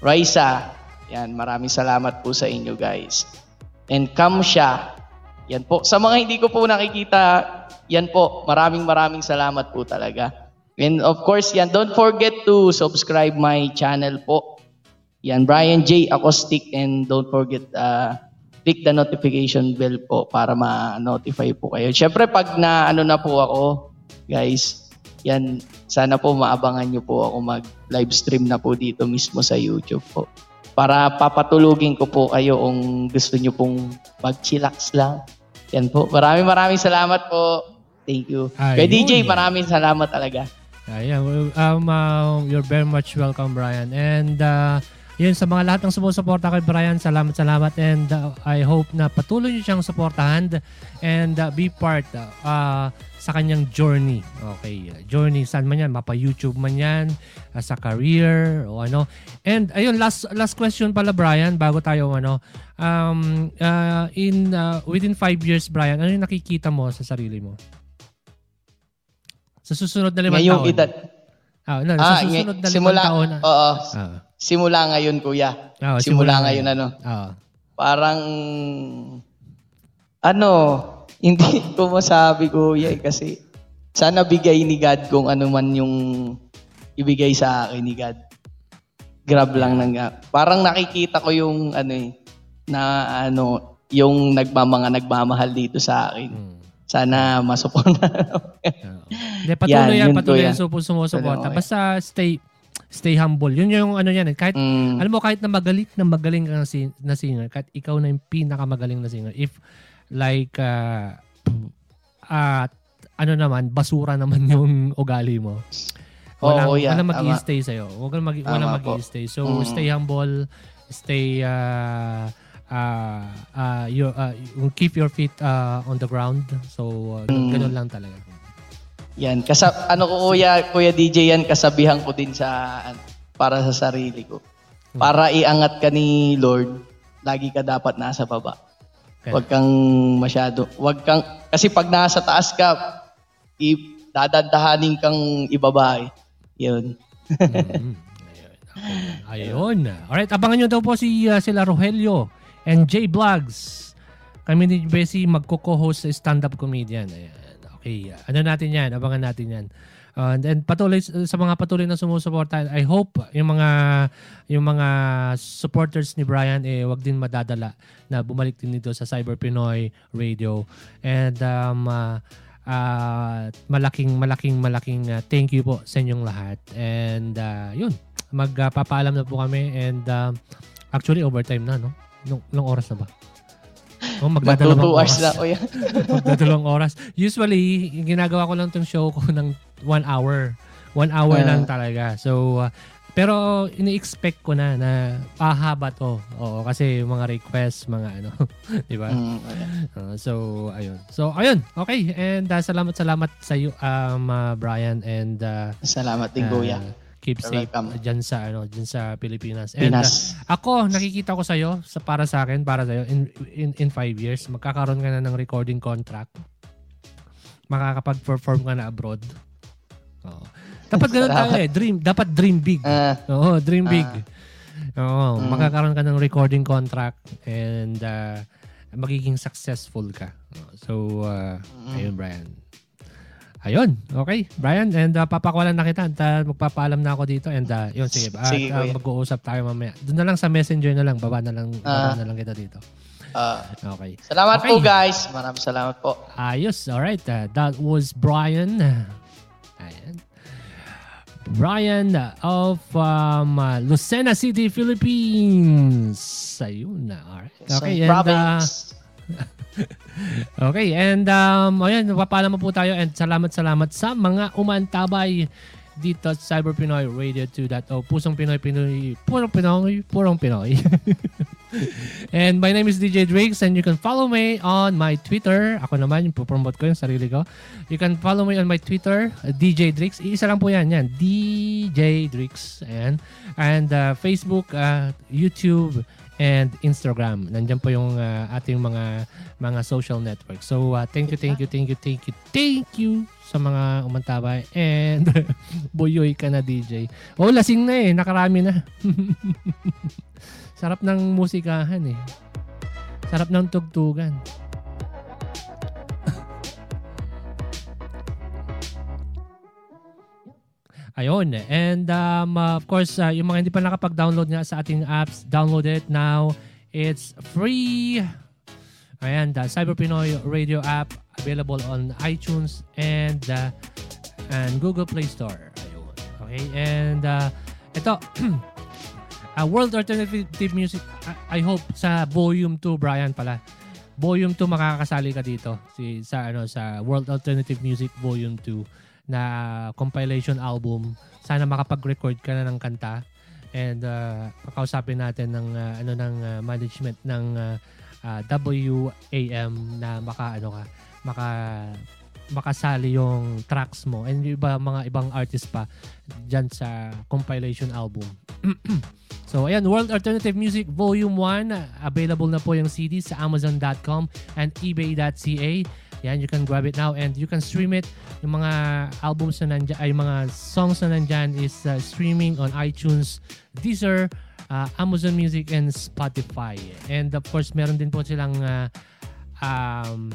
Raisa, yan, maraming salamat po sa inyo guys. And Kamsha, yan po. Sa mga hindi ko po nakikita, yan po, maraming maraming salamat po talaga. And of course, yan, don't forget to subscribe my channel po. Yan, Brian J. Acoustic and don't forget uh, click the notification bell po para ma-notify po kayo. Siyempre, pag na ano na po ako, guys, yan, sana po maabangan nyo po ako mag-live stream na po dito mismo sa YouTube po. Para papatulugin ko po kayo kung gusto nyo pong mag-chillax lang. Yan po. Maraming maraming salamat po. Thank you. Kay. DJ, maraming salamat talaga. Ayan, well, um, uh, you're very much welcome, Brian. And uh, yun, sa mga lahat ng sumusuporta kay Brian, salamat, salamat. And uh, I hope na patuloy niyo siyang suportahan and uh, be part uh, sa kanyang journey. Okay, uh, journey saan man yan, mapa-YouTube man yan, uh, sa career, o ano. And ayun, last last question pala, Brian, bago tayo ano. Um, uh, in uh, within five years, Brian, ano yung nakikita mo sa sarili mo? Sa susunod na limang Ngayong taon. edad. Ah, no, Ah, sa susunod na limang simula, taon. ah. oo, Ah, simula ngayon, kuya. ah, simula, ngayon, ano. Ah, Parang, ano, hindi ko masabi, kuya, eh, kasi sana bigay ni God kung ano man yung ibigay sa akin ni God. Grab lang ng Parang nakikita ko yung ano eh, na ano, yung nagmamanga nagmamahal dito sa akin. mm. Sana masuporta. Ah. Hindi, patuloy yan, Yan, yun, patuloy yan supo sumusuporta. Basta stay stay humble. Yun yung ano yan. eh. Kahit, mm, alam mo, kahit na magaling na magaling ka na, si- na singer, kahit ikaw na yung pinakamagaling na singer, if like, uh, at ano naman, basura naman yung ugali mo. Walang, Oo, yeah, walang mag-i-stay sa'yo. Walang, mag, walang mag-i-stay. So, Mm. stay humble, stay, uh, uh, uh, your, uh, keep your feet uh, on the ground. So, uh, Mm. ganun lang talaga. Yan, kasa ano ko kuya, kuya DJ yan kasabihan ko din sa para sa sarili ko. Para iangat ka ni Lord, lagi ka dapat nasa baba. Okay. Huwag kang masyado, huwag kang kasi pag nasa taas ka, i dadandahanin kang ibaba eh. Yun. Mm, Ayun. Ayun. Alright, abangan nyo daw po si uh, sila Rogelio and J Vlogs. Kami ni Bessie magko-co-host sa stand-up comedian. Ayan. Okay. Ano natin yan? Abangan natin yan. Uh, and then patuloy sa mga patuloy na sumusuporta. I hope yung mga yung mga supporters ni Brian eh wag din madadala na bumalik din dito sa Cyber Pinoy Radio. And um uh, uh, malaking malaking malaking uh, thank you po sa inyong lahat. And uh, yun, magpapaalam na po kami and um, actually overtime na no. Nung, nung oras na ba? Oh, magdadalawang 2 hours oras. na kuya. Magdadalawang oras. Usually, ginagawa ko lang tong show ko ng one hour. One hour Ah. lang talaga. So, uh, pero ini-expect ko na na pahaba to. Oo, kasi mga requests, mga ano, di ba? Mm. Uh, so, ayun. So, ayun. Okay. And uh, salamat, salamat sa iyo, um, uh, Brian. And uh, Salamat din uh, kuya. Keep safe dyan sa, ano, dyan sa Pilipinas. And, uh, Pinas. ako, nakikita ko sa'yo, sa, para sa akin, para sa'yo, in, in, in five years, magkakaroon ka na ng recording contract. Makakapag-perform ka na abroad. Oo. Dapat ganun tayo eh. Dream, dapat dream big. Ah, Oo, dream big. Ah. Oo, Mm. magkakaroon ka ng recording contract and uh, magiging successful ka. So, uh, Mm. ayun, Brian. Ayun, okay. Brian, and uh, papakawalan na kita at uh, magpapaalam na ako dito and uh, yun, sige. At, Sige, uh, mag-uusap tayo mamaya. Doon na lang sa messenger na lang. Baba na lang, baba Ah. na lang kita dito. ah. Okay. salamat Okay. po guys. Maraming salamat po. Ayos. Alright. Uh, that was Brian. Ayan. Brian of um, uh, Lucena City, Philippines. Ayun na. Alright. Okay. And, uh. okay. And um, ayan, papaalam mo po tayo and salamat salamat sa mga umantabay dito sa Cyber Pinoy Radio 2.0. Pusong Pinoy, Pinoy, Purong Pinoy, Purong Pinoy. and my name is DJ Drix and you can follow me on my Twitter. Ako naman, yung promote ko yung sarili ko. You can follow me on my Twitter, DJ Drix. Isa lang po yan, yan. DJ Drix. Ayan. And uh, Facebook, uh, YouTube, and Instagram. Nandiyan po yung uh, ating mga mga social networks. So, uh, thank you, thank you, thank you, thank you, thank you sa mga umantabay. And, buyoy ka na, DJ. Oh, lasing na eh. Nakarami na. Sarap ng musikahan eh. Sarap ng tugtugan. Ayun. And um, uh, of course, uh, yung mga hindi pa nakapag-download nga sa ating apps, download it now. It's free. Ayan, the Cyber Pinoy radio app available on iTunes and uh, and Google Play Store. Ayun. Okay? And uh, ito, uh, World Alternative Music, I, I hope sa Volume 2, Brian pala. Volume 2 makakasali ka dito si sa ano sa World Alternative Music Volume 2 na compilation album. Sana makapag-record ka na ng kanta and uh, kakausapin natin ng uh, ano ng uh, management ng uh, uh, WAM na maka ano ka maka makasali yung tracks mo and iba mga ibang artist pa diyan sa compilation album. so ayan, World Alternative Music Volume 1 uh, available na po yung CD sa amazon.com and ebay.ca. Yan, you can grab it now and you can stream it. Yung mga albums na nandyan, ay mga songs na nandyan is uh, streaming on iTunes, Deezer, uh, Amazon Music, and Spotify. And of course, meron din po silang uh, um,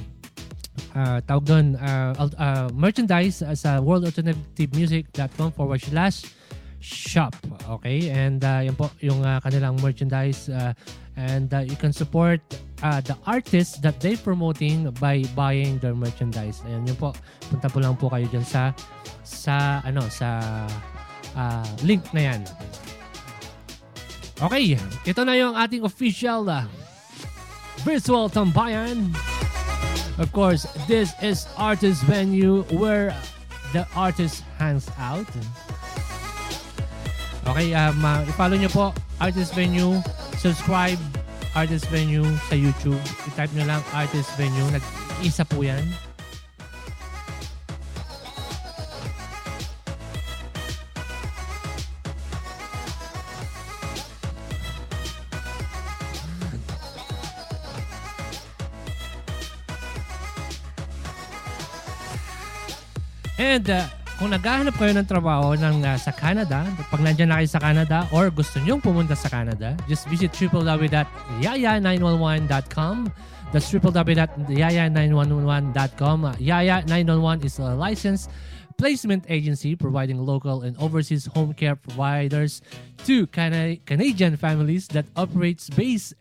uh, tawag doon, uh, uh, merchandise uh, sa worldalternativemusic.com forward slash shop. Okay? And uh, yan po yung uh, kanilang merchandise uh, and uh, you can support uh, the artists that they promoting by buying their merchandise. Ayan yun po. Punta po lang po kayo dyan sa sa ano sa uh, link na yan. Okay, ito na yung ating official uh, virtual tambayan. Of course, this is artist venue where the artist hangs out. Okay, um, uh, i-follow nyo po Artist Venue. Subscribe Artist Venue sa YouTube. I-type nyo lang Artist Venue. Nag-isa po yan. And uh, kung naghahanap kayo ng trabaho ng uh, sa Canada, pag nandyan na kayo sa Canada or gusto nyong pumunta sa Canada, just visit www.yaya911.com. That's www.yaya911.com. Uh, Yaya 911 is a licensed placement agency providing local and overseas home care providers to Cana- Canadian families that operates based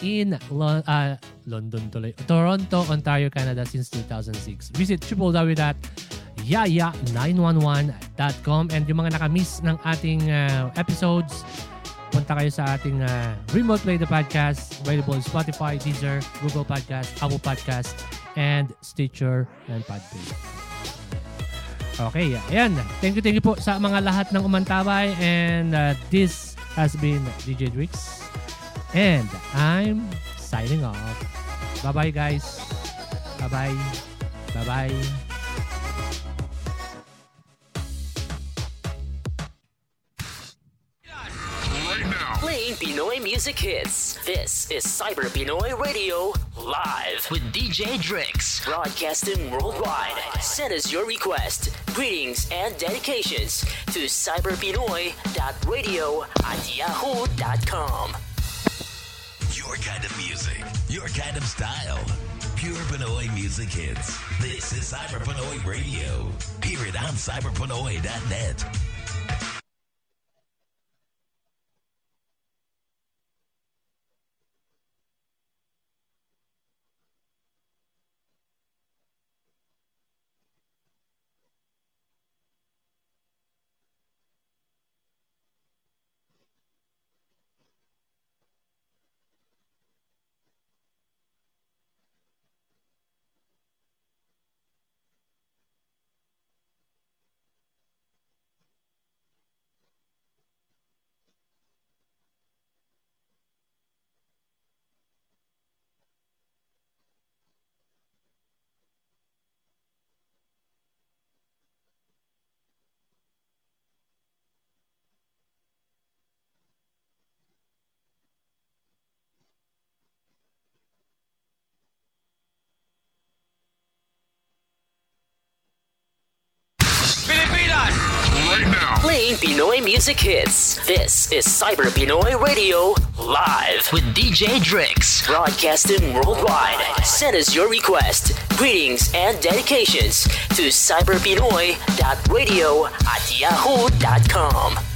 in Lo- uh, London tuloy, Toronto, Ontario, Canada since 2006. Visit www.yaya911.com and yung mga nakamiss ng ating uh, episodes, punta kayo sa ating uh, Remote Play the Podcast, available on Spotify, Deezer, Google Podcast, Apple Podcast, and Stitcher and Podpay. Okay, ayan. Thank you, thank you po sa mga lahat ng umantabay and uh, this has been DJ Drix and I'm signing off. Bye-bye guys. Bye-bye. Bye-bye. Right now. Play Pinoy music hits. This is Cyber Pinoy Radio live with DJ Drix, broadcasting worldwide. Send us your request, greetings, and dedications to cyberpinoy.radio at yahoo.com. Your kind of music, your kind of style. Pure Pinoy music hits. This is Cyber Pinoy Radio. Hear it on cyberpinoy.net. music hits. This is Cyber Pinoy Radio live with DJ Drix, broadcasting worldwide. Send us your request, greetings, and dedications to cyberpinoy.radio at yahoo.com.